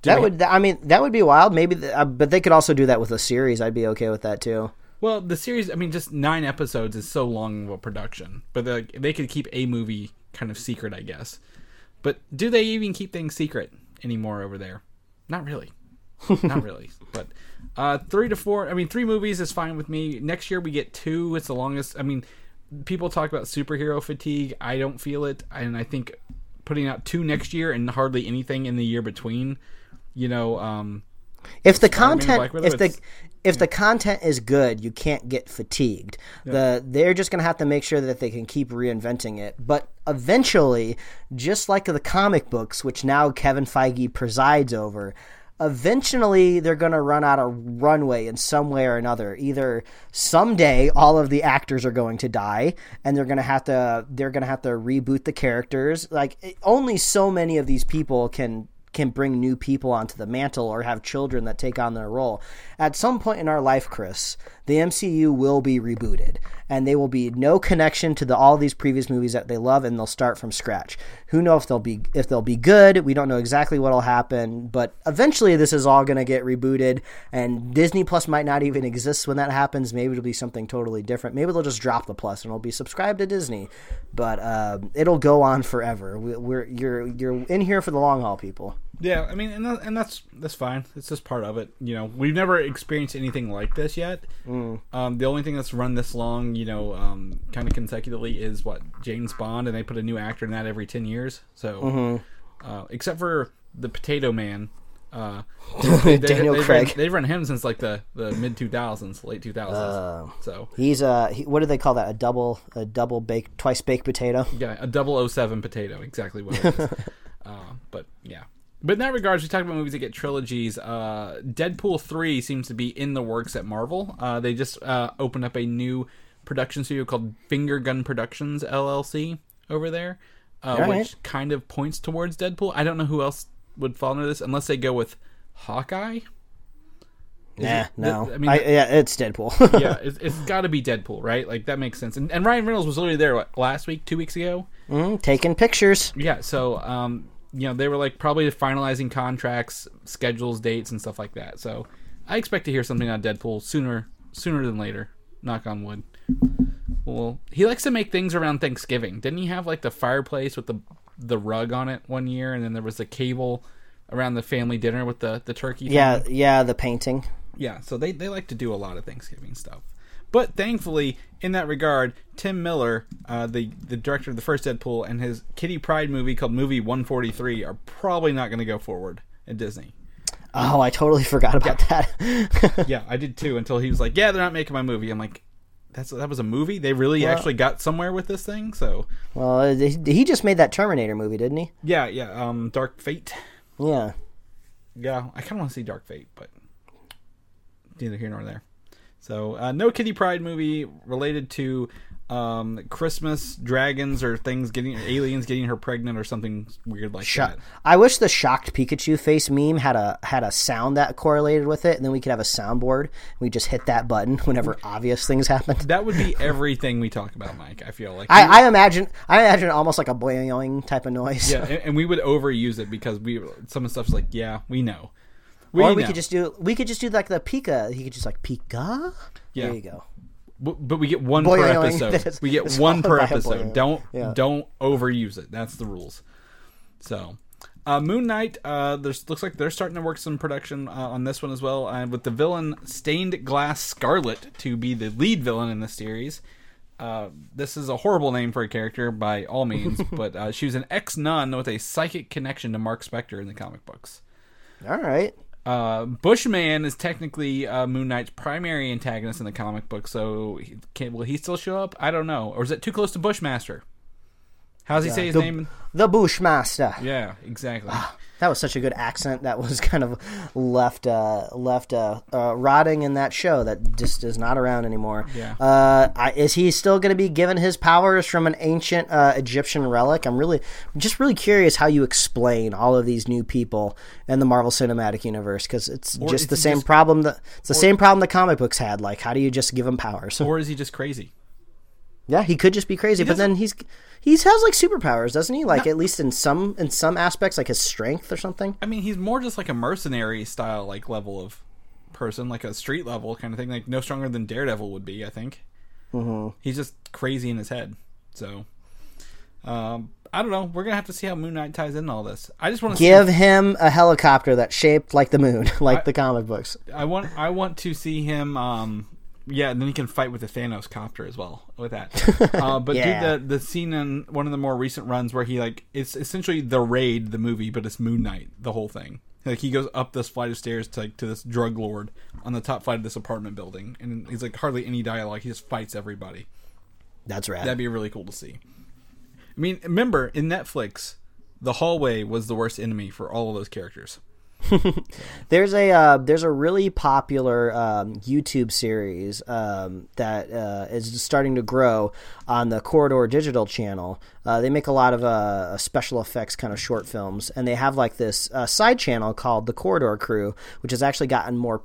Do That we- would, I mean, that would be wild. Maybe, th- uh, but they could also do that with a series. I'd be okay with that too. Well, the series, I mean, just nine episodes is so long of a production, but they they could keep a movie kind of secret, I guess. But do they even keep things secret anymore over there? Not really. Not really. But uh, three to four, I mean, three movies is fine with me. Next year we get two. It's the longest. I mean, people talk about superhero fatigue. I don't feel it. And I think putting out two next year and hardly anything in the year between, you know, um, If the content, Widow, if the if the content is good, you can't get fatigued. The they're just gonna have to make sure that they can keep reinventing it. But eventually, just like the comic books, which now Kevin Feige presides over. Eventually, they're going to run out of runway in some way or another. Either someday all of the actors are going to die, and they're going to have to they're going to have to reboot the characters. Like it- only so many of these people can can bring new people onto the mantle or have children that take on their role. At some point in our life, Chris, the MCU will be rebooted and they will be no connection to the all these previous movies that they love and they'll start from scratch. Who knows if they'll be if they'll be good? We don't know exactly what'll happen, but eventually this is all going to get rebooted and Disney Plus might not even exist when that happens. Maybe it'll be something totally different. Maybe they'll just drop the plus and it'll be subscribed to Disney. But um, it'll go on forever. We, we're you're you're in here for the long haul, people. Yeah, I mean, and, and that's that's fine. It's just part of it. You know, we've never experienced anything like this yet. Um, the only thing that's run this long, you know, um, kind of consecutively is what James Bond, and they put a new actor in that every ten years. So, uh, except for the Potato Man, uh, they, Daniel they've Craig. Run, they've run him since like the, the mid two thousands, late two thousands. so He's a he, what do they call that? A double, a double baked, twice baked potato. Yeah, a 007 potato, exactly what it is. uh, but yeah. But in that regards, we talked about movies that get trilogies. Uh, Deadpool 3 seems to be in the works at Marvel. Uh, they just uh, opened up a new production studio called Finger Gun Productions LLC over there, uh, right. which kind of points towards Deadpool. I don't know who else would fall under this unless they go with Hawkeye. Nah, it- no. I I mean, yeah, it's Deadpool. yeah, it's, it's got to be Deadpool, right? Like that makes sense. And, and Ryan Reynolds was literally there what, last week, two weeks ago. Mm, taking pictures. Yeah, so um, you know, they were like probably finalizing contracts, schedules, dates, and stuff like that. So I expect to hear something on Deadpool sooner sooner than later. Knock on wood. Well, he likes to make things around Thanksgiving. Didn't he have like the fireplace with the the rug on it one year, and then there was a cable around the family dinner with the the turkey? thing? Yeah, yeah. The painting. yeah. So they they like to do a lot of Thanksgiving stuff. But thankfully, in that regard, Tim Miller, uh, the the director of the first Deadpool, and his Kitty Pryde movie called Movie 143 are probably not going to go forward at Disney. Oh, I totally forgot about that. Yeah, I did too. Until he was like, "Yeah, they're not making my movie." I'm like, "That's that was a movie? They really actually got somewhere with this thing?" So well, he he just made that Terminator movie, didn't he? yeah, yeah. Um, Dark Fate. Yeah. Yeah, I kind of want to see Dark Fate, but neither here nor there. So, uh, no Kitty Pryde movie related to um, Christmas dragons or things getting aliens getting her pregnant or something weird like that. I wish the shocked Pikachu face meme had a had a sound that correlated with it, and then we could have a soundboard. We just hit that button whenever obvious things happen. That would be everything we talk about, Mike. I feel like I, I imagine I imagine almost like a boing type of noise. yeah, and, and we would overuse it because we some of the stuff's like, yeah, we know. We or we know. could just do we could just do like the Pika. He could just like Pika. Yeah. There you go. But we get one per episode. We get one per followed by a episode. Don't Yeah. don't overuse it. That's the rules. So, uh, Moon Knight. Uh, there's looks like they're starting to work some production uh, on this one as well, uh, with the villain Stained Glass Scarlet to be the lead villain in the series. Uh, this is a horrible name for a character by all means, but uh, she was an ex nun with a psychic connection to Mark Spector in the comic books. All right. Uh, Bushman is technically uh, Moon Knight's primary antagonist in the comic book, so he, can, will he still show up? I don't know. Or is it too close to Bushmaster? How's he say his the, name? The Bushmaster. Yeah, exactly. That was such a good accent that was kind of left uh, left uh, uh, rotting in that show that just is not around anymore. Yeah. Uh, I, is he still going to be given his powers from an ancient uh, Egyptian relic? I'm really just really curious how you explain all of these new people in the Marvel Cinematic Universe because it's is just the same just- problem that it's the same problem the comic books had. Like, how do you just give him powers? or is he just crazy? Yeah, he could just be crazy, but then he's he has like superpowers, doesn't he? Like at least in some in some aspects, like his strength or something. I mean, he's more just like a mercenary style, like level of person, like a street level kind of thing. Like no stronger than Daredevil would be. I think. Mm-hmm. He's just crazy in his head. So, um, I don't know. We're gonna have to see how Moon Knight ties in all this. I just want to Give him a helicopter that's shaped like the moon, like the comic books. I want I want to see him. Um, yeah, and then he can fight with the Thanos copter as well with that. Uh, but Yeah. do the the scene in one of the more recent runs where he like it's essentially the raid the movie, but it's Moon Knight the whole thing. Like he goes up this flight of stairs to like to this drug lord on the top flight of this apartment building, and he's like hardly any dialogue. He just fights everybody. That's rad. That'd be really cool to see. I mean, remember in Netflix, the hallway was the worst enemy for all of those characters. There's a uh, there's a really popular um, YouTube series um, that uh, is starting to grow on the Corridor Digital channel. Uh, they make a lot of uh, special effects kind of short films, and they have like this uh, side channel called the Corridor Crew, which has actually gotten more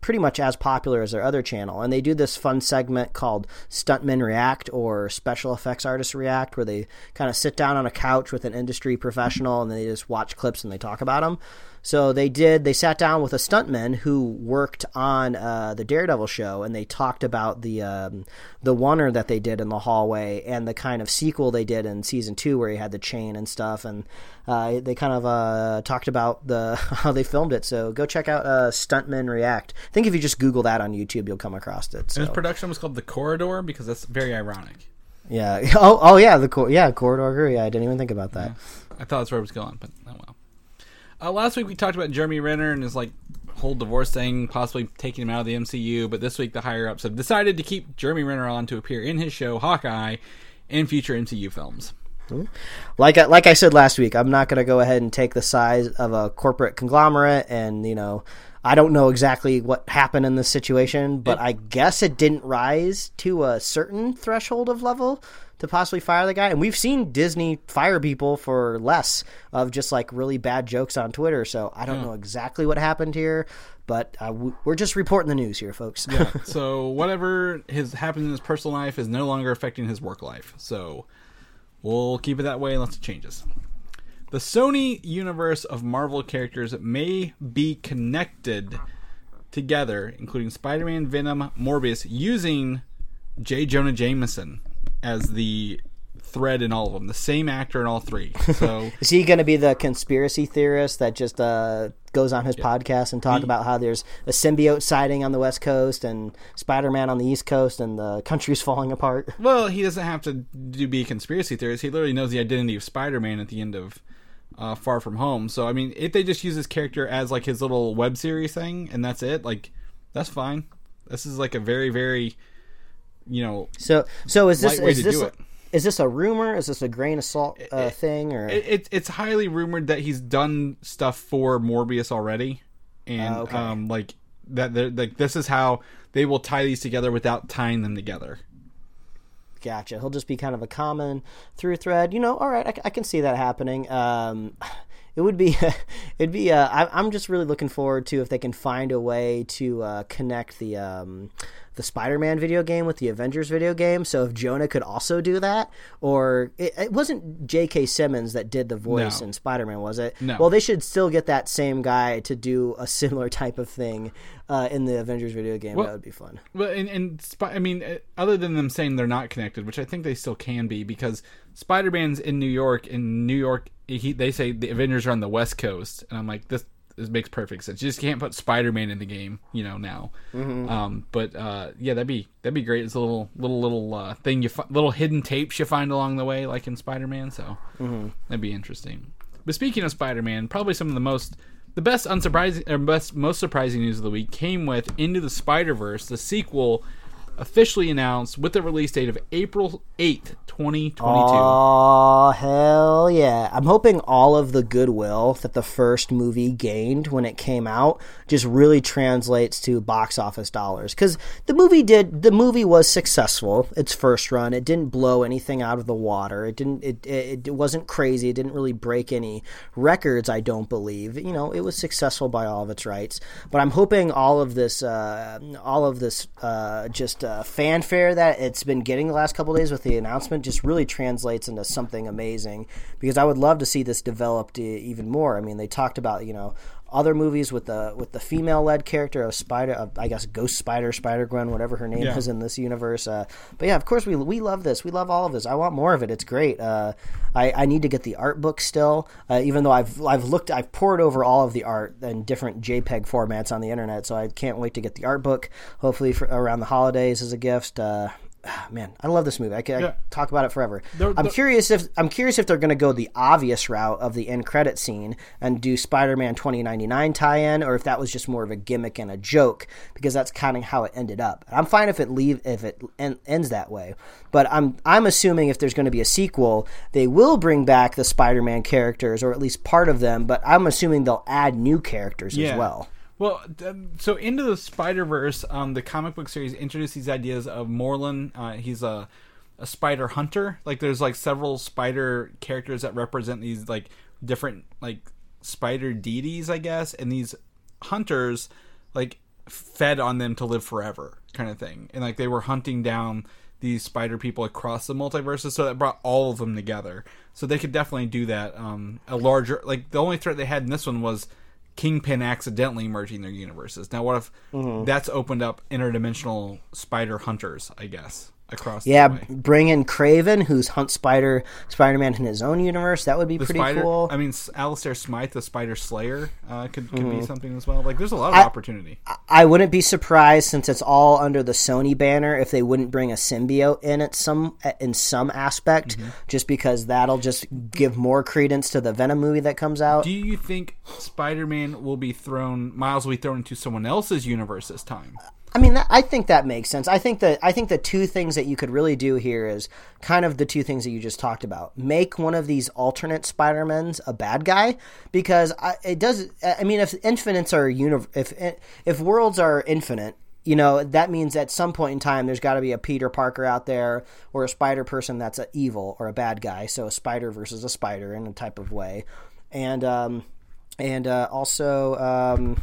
pretty much as popular as their other channel. And they do this fun segment called Stuntmen React or Special Effects Artists React, where they kind of sit down on a couch with an industry professional and they just watch clips and they talk about them. So they did. They sat down with a stuntman who worked on uh, the Daredevil show, and they talked about the um, the oneer that they did in the hallway and the kind of sequel they did in season two, where he had the chain and stuff. And uh, they kind of uh, talked about the how they filmed it. So go check out uh, Stuntman React. I think if you just Google that on YouTube, you'll come across it. So. His production was called The Corridor because that's very ironic. Yeah. Oh, oh yeah. The cor- yeah corridor. Yeah, I didn't even think about that. I thought that's where it was going, but oh well. Uh, last week we talked about Jeremy Renner and his like whole divorce thing, possibly taking him out of the MCU. But this week the higher ups have decided to keep Jeremy Renner on to appear in his show Hawkeye in future MCU films. Like I, like I said last week, I'm not going to go ahead and take the size of a corporate conglomerate, and you know, I don't know exactly what happened in this situation, but I guess it didn't rise to a certain threshold of level to possibly fire the guy. And we've seen Disney fire people for less of just like really bad jokes on Twitter. So I don't know exactly what happened here, but uh, we're just reporting the news here, folks. so whatever has happened in his personal life is no longer affecting his work life. So we'll keep it that way unless it changes. The Sony universe of Marvel characters may be connected together, including Spider-Man, Venom, Morbius, using J. Jonah Jameson as the thread in all of them. The same actor in all three. So Is he going to be the conspiracy theorist that just uh, goes on his podcast and talk about how there's a symbiote sighting on the West Coast and Spider-Man on the East Coast and the country's falling apart? Well, he doesn't have to do be a conspiracy theorist. He literally knows the identity of Spider-Man at the end of uh, Far From Home. So I mean, if they just use his character as like his little web series thing, and that's it, like that's fine. This is like a very, very, you know, So, so is this is this a, it. is this a rumor? Is this a grain of salt uh, thing or? it, it, it's highly rumored that he's done stuff for Morbius already, and Oh, okay. um, like that. they're- Like this is how they will tie these together without tying them together. Gotcha. He'll just be kind of a common through thread. You know, all right, I, I can see that happening. Um, it would be, it'd be. Uh, I, I'm just really looking forward to if they can find a way to uh, connect the um, the Spider-Man video game with the Avengers video game. So if Jonah could also do that, or it, it wasn't J.K. Simmons that did the voice No. in Spider-Man, was it? No. Well, they should still get that same guy to do a similar type of thing uh, in the Avengers video game. Well- that would be fun. Well, and, and I mean, uh, other than them saying they're not connected, which I think they still can be, because Spider Man's in New York. In New York, he, they say the Avengers are on the West Coast, and I'm like, this this makes perfect sense. You just can't put Spider Man in the game, you know now. Um, but uh, yeah, that'd be that'd be great. It's a little little little uh, thing you fi- little hidden tapes you find along the way, like in Spider Man. So that'd be interesting. But speaking of Spider Man, probably some of the most the best unsurprising or best most surprising news of the week came with Into the Spider Verse, the sequel officially announced with the release date of April eighth, twenty twenty two. Oh hell yeah! I'm hoping all of the goodwill that the first movie gained when it came out just really translates to box office dollars. Because the movie did, the movie was successful its first run. It didn't blow anything out of the water. It didn't. It it, it wasn't crazy. It didn't really break any records. I don't believe. You know, it was successful by all of its rights. But I'm hoping all of this, uh, all of this, uh, just uh, fanfare that it's been getting the last couple days with the announcement just really translates into something amazing. Because I would love to see this developed even more. I mean, they talked about you know other movies with the with the female led character of Spider, of, I guess Ghost Spider, Spider Gwen, whatever her name Yeah. is in this universe. Uh, but yeah, of course we we love this. We love all of this. I want more of it. It's great. Uh, I I need to get the art book still, uh, even though I've I've looked I've poured over all of the art in different JPEG formats on the internet. So I can't wait to get the art book. Hopefully for around the holidays as a gift. Ah, Man, I love this movie. I can Yeah. talk about it forever. There- I'm there- curious if I'm curious if they're going to go the obvious route of the end credit scene and do Spider-Man 2099 tie-in, or if that was just more of a gimmick and a joke, because that's kind of how it ended up. I'm fine if it leave if it en- ends that way, but I'm I'm assuming if there's going to be a sequel, they will bring back the Spider-Man characters, or at least part of them. But I'm assuming they'll add new characters as well. Well, um, so into the Spider Verse, um, the comic book series introduced these ideas of Morlun. Uh, he's a a spider hunter. Like there's like several spider characters that represent these like different like spider deities, I guess, and these hunters like fed on them to live forever, kind of thing. And like they were hunting down these spider people across the multiverses, so that brought all of them together. So they could definitely do that. Um, a larger like the only threat they had in this one was Kingpin accidentally merging their universes. Now, what if Mm-hmm. that's opened up interdimensional spider hunters? I guess across. Yeah, bring in Kraven, who's Hunt Spider Spider Man in his own universe. That would be the pretty spider. cool. I mean, Alistair Smythe, the Spider Slayer, uh, could could Mm-hmm. be something as well. Like, there's a lot of opportunity. I wouldn't be surprised since it's all under the Sony banner if they wouldn't bring a symbiote in at some in some aspect, Mm-hmm. just because that'll just give more credence to the Venom movie that comes out. Do you think Spider-Man will be thrown? Miles will be thrown into someone else's universe this time. I mean, that, I think that makes sense. I think that I think the two things that you could really do here is kind of the two things that you just talked about. Make one of these alternate Spider-Mans a bad guy because I, it does. I mean, if infinites are uni- if if worlds are infinite, you know that means at some point in time there's got to be a Peter Parker out there or a Spider person that's a evil or a bad guy. So a spider versus a spider in a type of way, and um, and uh, also. Um,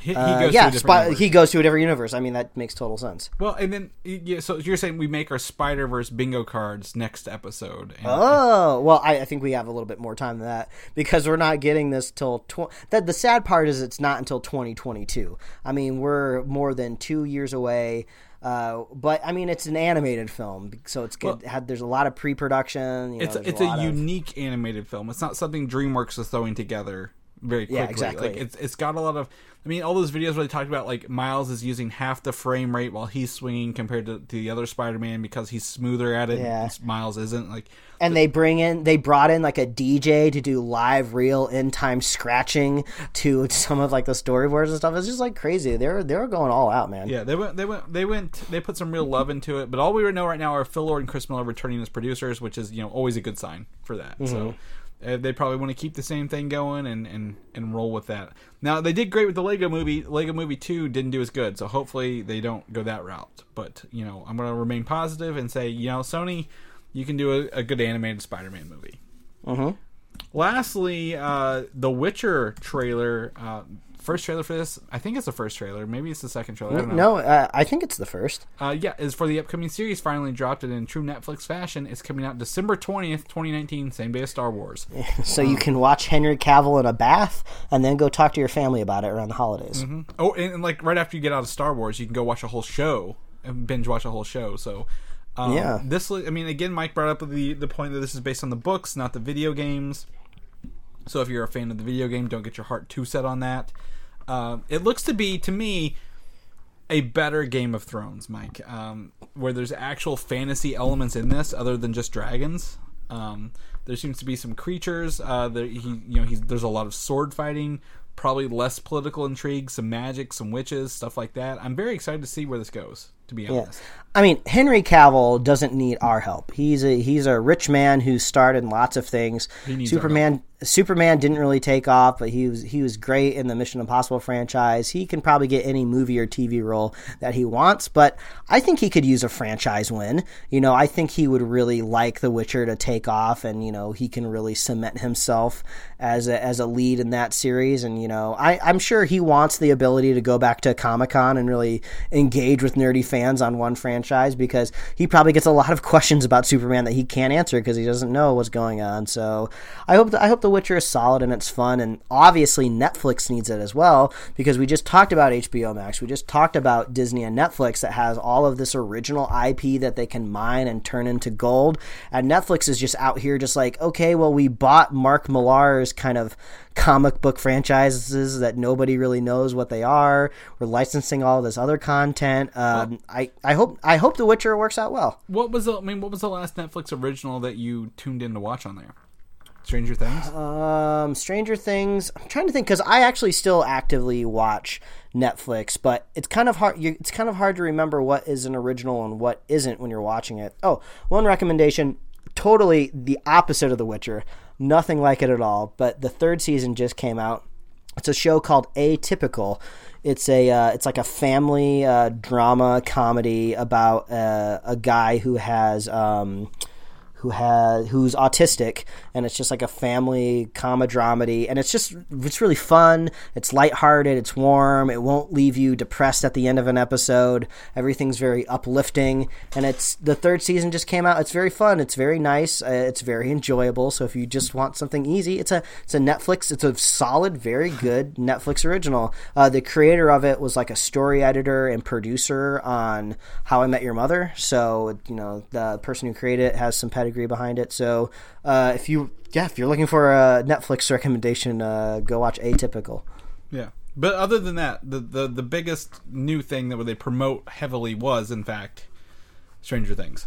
He, he uh, goes yeah, a universe. he goes to a different universe. I mean, that makes total sense. Well, and then yeah, so you're saying we make our Spider Verse bingo cards next episode? And, Oh well, I, I think we have a little bit more time than that because we're not getting this till tw- that. The sad part is it's not until 2022. I mean, we're more than two years away. Uh, but I mean, it's an animated film, so it's good. had, there's a lot of pre-production. You know, it's there's it's a, a, lot of- unique animated film. It's not something DreamWorks is throwing together very quickly. Yeah, exactly. Like it's it's got a lot of. I mean, all those videos where they talked about like Miles is using half the frame rate while he's swinging compared to, to the other Spider-Man because he's smoother at it. Yeah. and Miles isn't like. and they bring in they brought in like a DJ to do live real in time scratching to some of like the storyboards and stuff. It's just like crazy. They're they're going all out, man. Yeah, they went, they went, they went, they put some real love into it. But all we know right now are Phil Lord and Chris Miller returning as producers, which is you know always a good sign for that. So mm-hmm. Uh, they probably want to keep the same thing going and and and roll with that. Now they did great with the Lego Movie. Lego Movie Two didn't do as good, so hopefully they don't go that route. But you know, I'm going to remain positive and say, you know, Sony, you can do a, a good animated Spider-Man movie. Mhm. Lastly, uh, the Witcher trailer. Uh, First trailer for this, I think it's the first trailer. Maybe it's the second trailer. I don't know. No, uh, I think it's the first. Uh, yeah, is for the upcoming series finally dropped it in true Netflix fashion. It's coming out December 20th, 2019, same day as Star Wars. So you can watch Henry Cavill in a bath and then go talk to your family about it around the holidays. Oh, and, and like right after you get out of Star Wars, you can go watch a whole show and binge watch a whole show. So, um, Yeah. this I mean, again, Mike brought up the the point that this is based on the books, not the video games. So if you're a fan of the video game, don't get your heart too set on that. Um, it looks to be to me a better Game of Thrones, Mike, um, where there's actual fantasy elements in this other than just dragons. Um, there seems to be some creatures. Uh, there, he, you know, he's, there's a lot of sword fighting, probably less political intrigue, some magic, some witches, stuff like that. I'm very excited to see where this goes. To be honest, I mean, Henry Cavill doesn't need our help. He's a he's a rich man who starred in lots of things. Superman Superman didn't really take off, but he was he was great in the Mission Impossible franchise. He can probably get any movie or TV role that he wants, but I think he could use a franchise win. You know, I think he would really like The Witcher to take off, and you know, he can really cement himself as a as a lead in that series. And you know, I I'm sure he wants the ability to go back to Comic Con and really engage with nerdy fans on one franchise because he probably gets a lot of questions about Superman that he can't answer because he doesn't know what's going on. So I hope I hope The Witcher is solid and it's fun, and obviously Netflix needs it as well because we just talked about HBO Max, we just talked about Disney and Netflix that has all of this original IP that they can mine and turn into gold, and Netflix is just out here just like okay, well we bought Mark Millar's kind of comic book franchises that nobody really knows what they are. We're licensing all this other content. Um, I, I hope I hope The Witcher works out well. what was the? I mean, what was the last Netflix original that you tuned in to watch on there? Stranger Things. Um, Stranger Things. I'm trying to think because I actually still actively watch Netflix, but it's kind of hard. You, it's kind of hard to remember what is an original and what isn't when you're watching it. Oh, one recommendation. Totally the opposite of The Witcher. Nothing like it at all. But the third season just came out. It's a show called Atypical. It's a uh, it's like a family uh, drama comedy about uh, a guy who has um, who has who's autistic, and it's just like a family comma dramedy, and it's just it's really fun. It's lighthearted. It's warm. It won't leave you depressed at the end of an episode. Everything's very uplifting, and it's the third season just came out. It's very fun. It's very nice. Uh, it's very enjoyable. So if you just want something easy, it's a it's a Netflix. It's a solid, very good Netflix original. Uh, the creator of it was like a story editor and producer on How I Met Your Mother. So you know the person who created it has some pedigree behind it. So uh, if you yeah if you're looking for a Netflix recommendation, uh, go watch Atypical. Yeah. But other than that, the, the the biggest new thing that they promote heavily was, in fact, Stranger Things.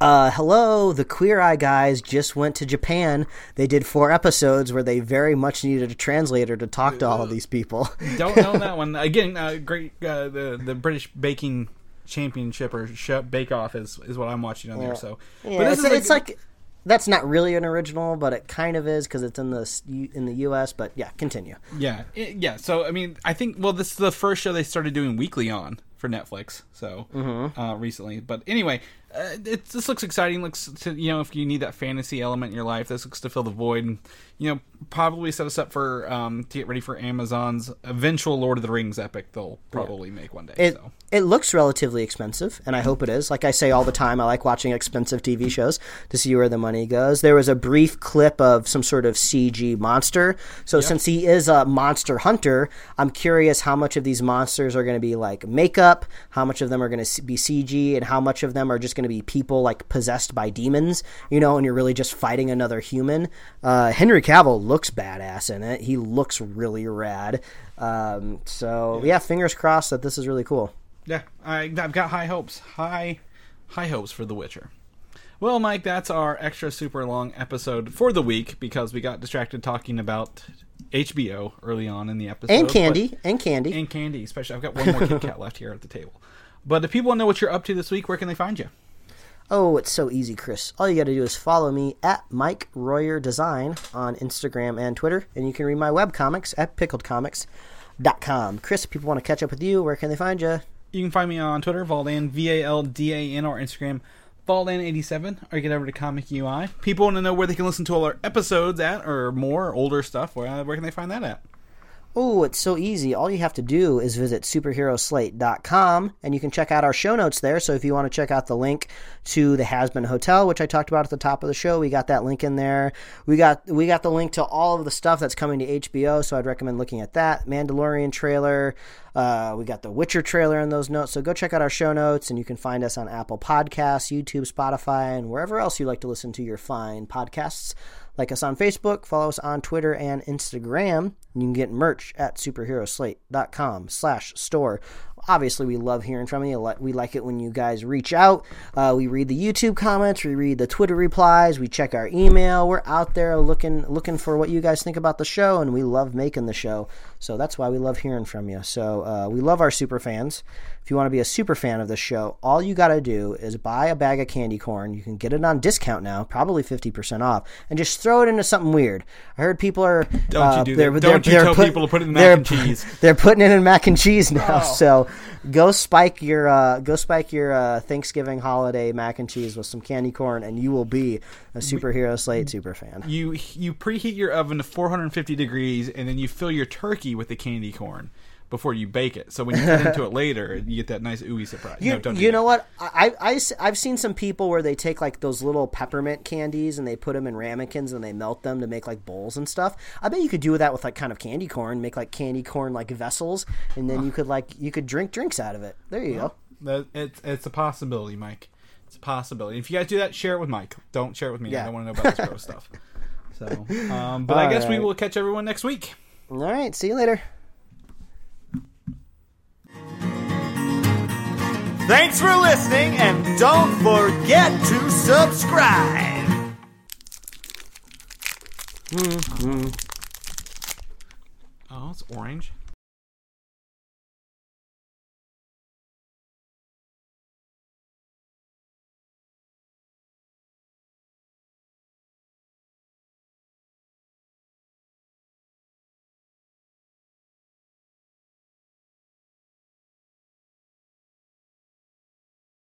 Uh, hello, the Queer Eye guys just went to Japan. They did four episodes where they very much needed a translator to talk to all of these people. Don't know that one. Again, uh, great. Uh, the the British Baking Championship or sh- Bake Off is is what I'm watching on there. So, Yeah, it's, it's like that's not really an original, but it kind of is because it's in the in the U.S. But yeah, continue. yeah, it- yeah. So I mean, I think well, this is the first show they started doing weekly on for Netflix. So uh, recently, but anyway, uh, it, this looks exciting. Looks to you know if you need that fantasy element in your life, this looks to fill the void, and you know probably set us up for um, to get ready for Amazon's eventual Lord of the Rings epic. They'll probably make one day. It so. It looks relatively expensive, and I hope it is. Like I say all the time, I like watching expensive TV shows to see where the money goes. There was a brief clip of some sort of CG monster. So since he is a monster hunter, I'm curious how much of these monsters are going to be like makeup, how much of them are going to be CG, and how much of them are just going to be people like possessed by demons. You know, and you're really just fighting another human. Uh, Henry Cavill looks badass in it. He looks really rad. Um, so yeah, fingers crossed that this is really cool. Yeah, I, I've got high hopes. High, high hopes for The Witcher. Well, Mike, that's our extra super long episode for the week because we got distracted talking about HBO early on in the episode. and but- candy and candy. and candy, especially. I've got one more Kit Kat left here at the table. But if people want to know what you're up to this week, where can they find you? oh, it's so easy, Chris. All you got to do is follow me at Mike Royer Design on Instagram and Twitter, and you can read my web comics at pickledcomics.com. Chris, if people want to catch up with you, where can they find you? You can find me on Twitter, Valdan, V A L D A N, or Instagram, Valdan87, or get over to Comic UI. People want to know where they can listen to all our episodes at, or more older stuff. Where, where can they find that at? Oh, it's so easy. All you have to do is visit superheroslate.com and you can check out our show notes there. So if you want to check out the link to the Hazbin Hotel, which I talked about at the top of the show, we got that link in there. We got we got the link to all of the stuff that's coming to HBO, so I'd recommend looking at that. Mandalorian trailer, uh, we got the Witcher trailer in those notes. So go check out our show notes and you can find us on Apple Podcasts, YouTube, Spotify, and wherever else you like to listen to your fine podcasts. Like us on Facebook, follow us on Twitter and Instagram. And you can get merch at superheroslate.com slash store. Obviously, we love hearing from you. We like it when you guys reach out. Uh, we read the YouTube comments, we read the Twitter replies, we check our email. We're out there looking looking for what you guys think about the show, and we love making the show. So that's why we love hearing from you. So uh, we love our super fans. If you want to be a super fan of this show, all you got to do is buy a bag of candy corn. You can get it on discount now, probably 50% off, and just throw it into something weird. I heard people are. Don't uh, you do they're- that. they're- Don't you they're tell put- people to put it in mac and cheese. They're putting it in mac and cheese now. So go spike your uh, go spike your uh, Thanksgiving holiday mac and cheese with some candy corn, and you will be a superhero slate super fan. You you preheat your oven to 450 degrees, and then you fill your turkey with the candy corn before you bake it. So when you cut into it later, you get that nice ooey surprise. You, no, don't do you know what? I, I, have seen some people where they take like those little peppermint candies and they put them in ramekins and they melt them to make like bowls and stuff. I bet you could do that with like kind of candy corn, make like candy corn like vessels, and then you could like you could drink drinks out of it. There you go. That, it's it's a possibility, Mike. It's a possibility. If you guys do that, share it with Mike. Don't share it with me. Yeah. I don't want to know about this gross stuff. So, um, but I guess we will catch everyone next week. All right, see you later. Thanks for listening, and don't forget to subscribe. Oh, it's orange.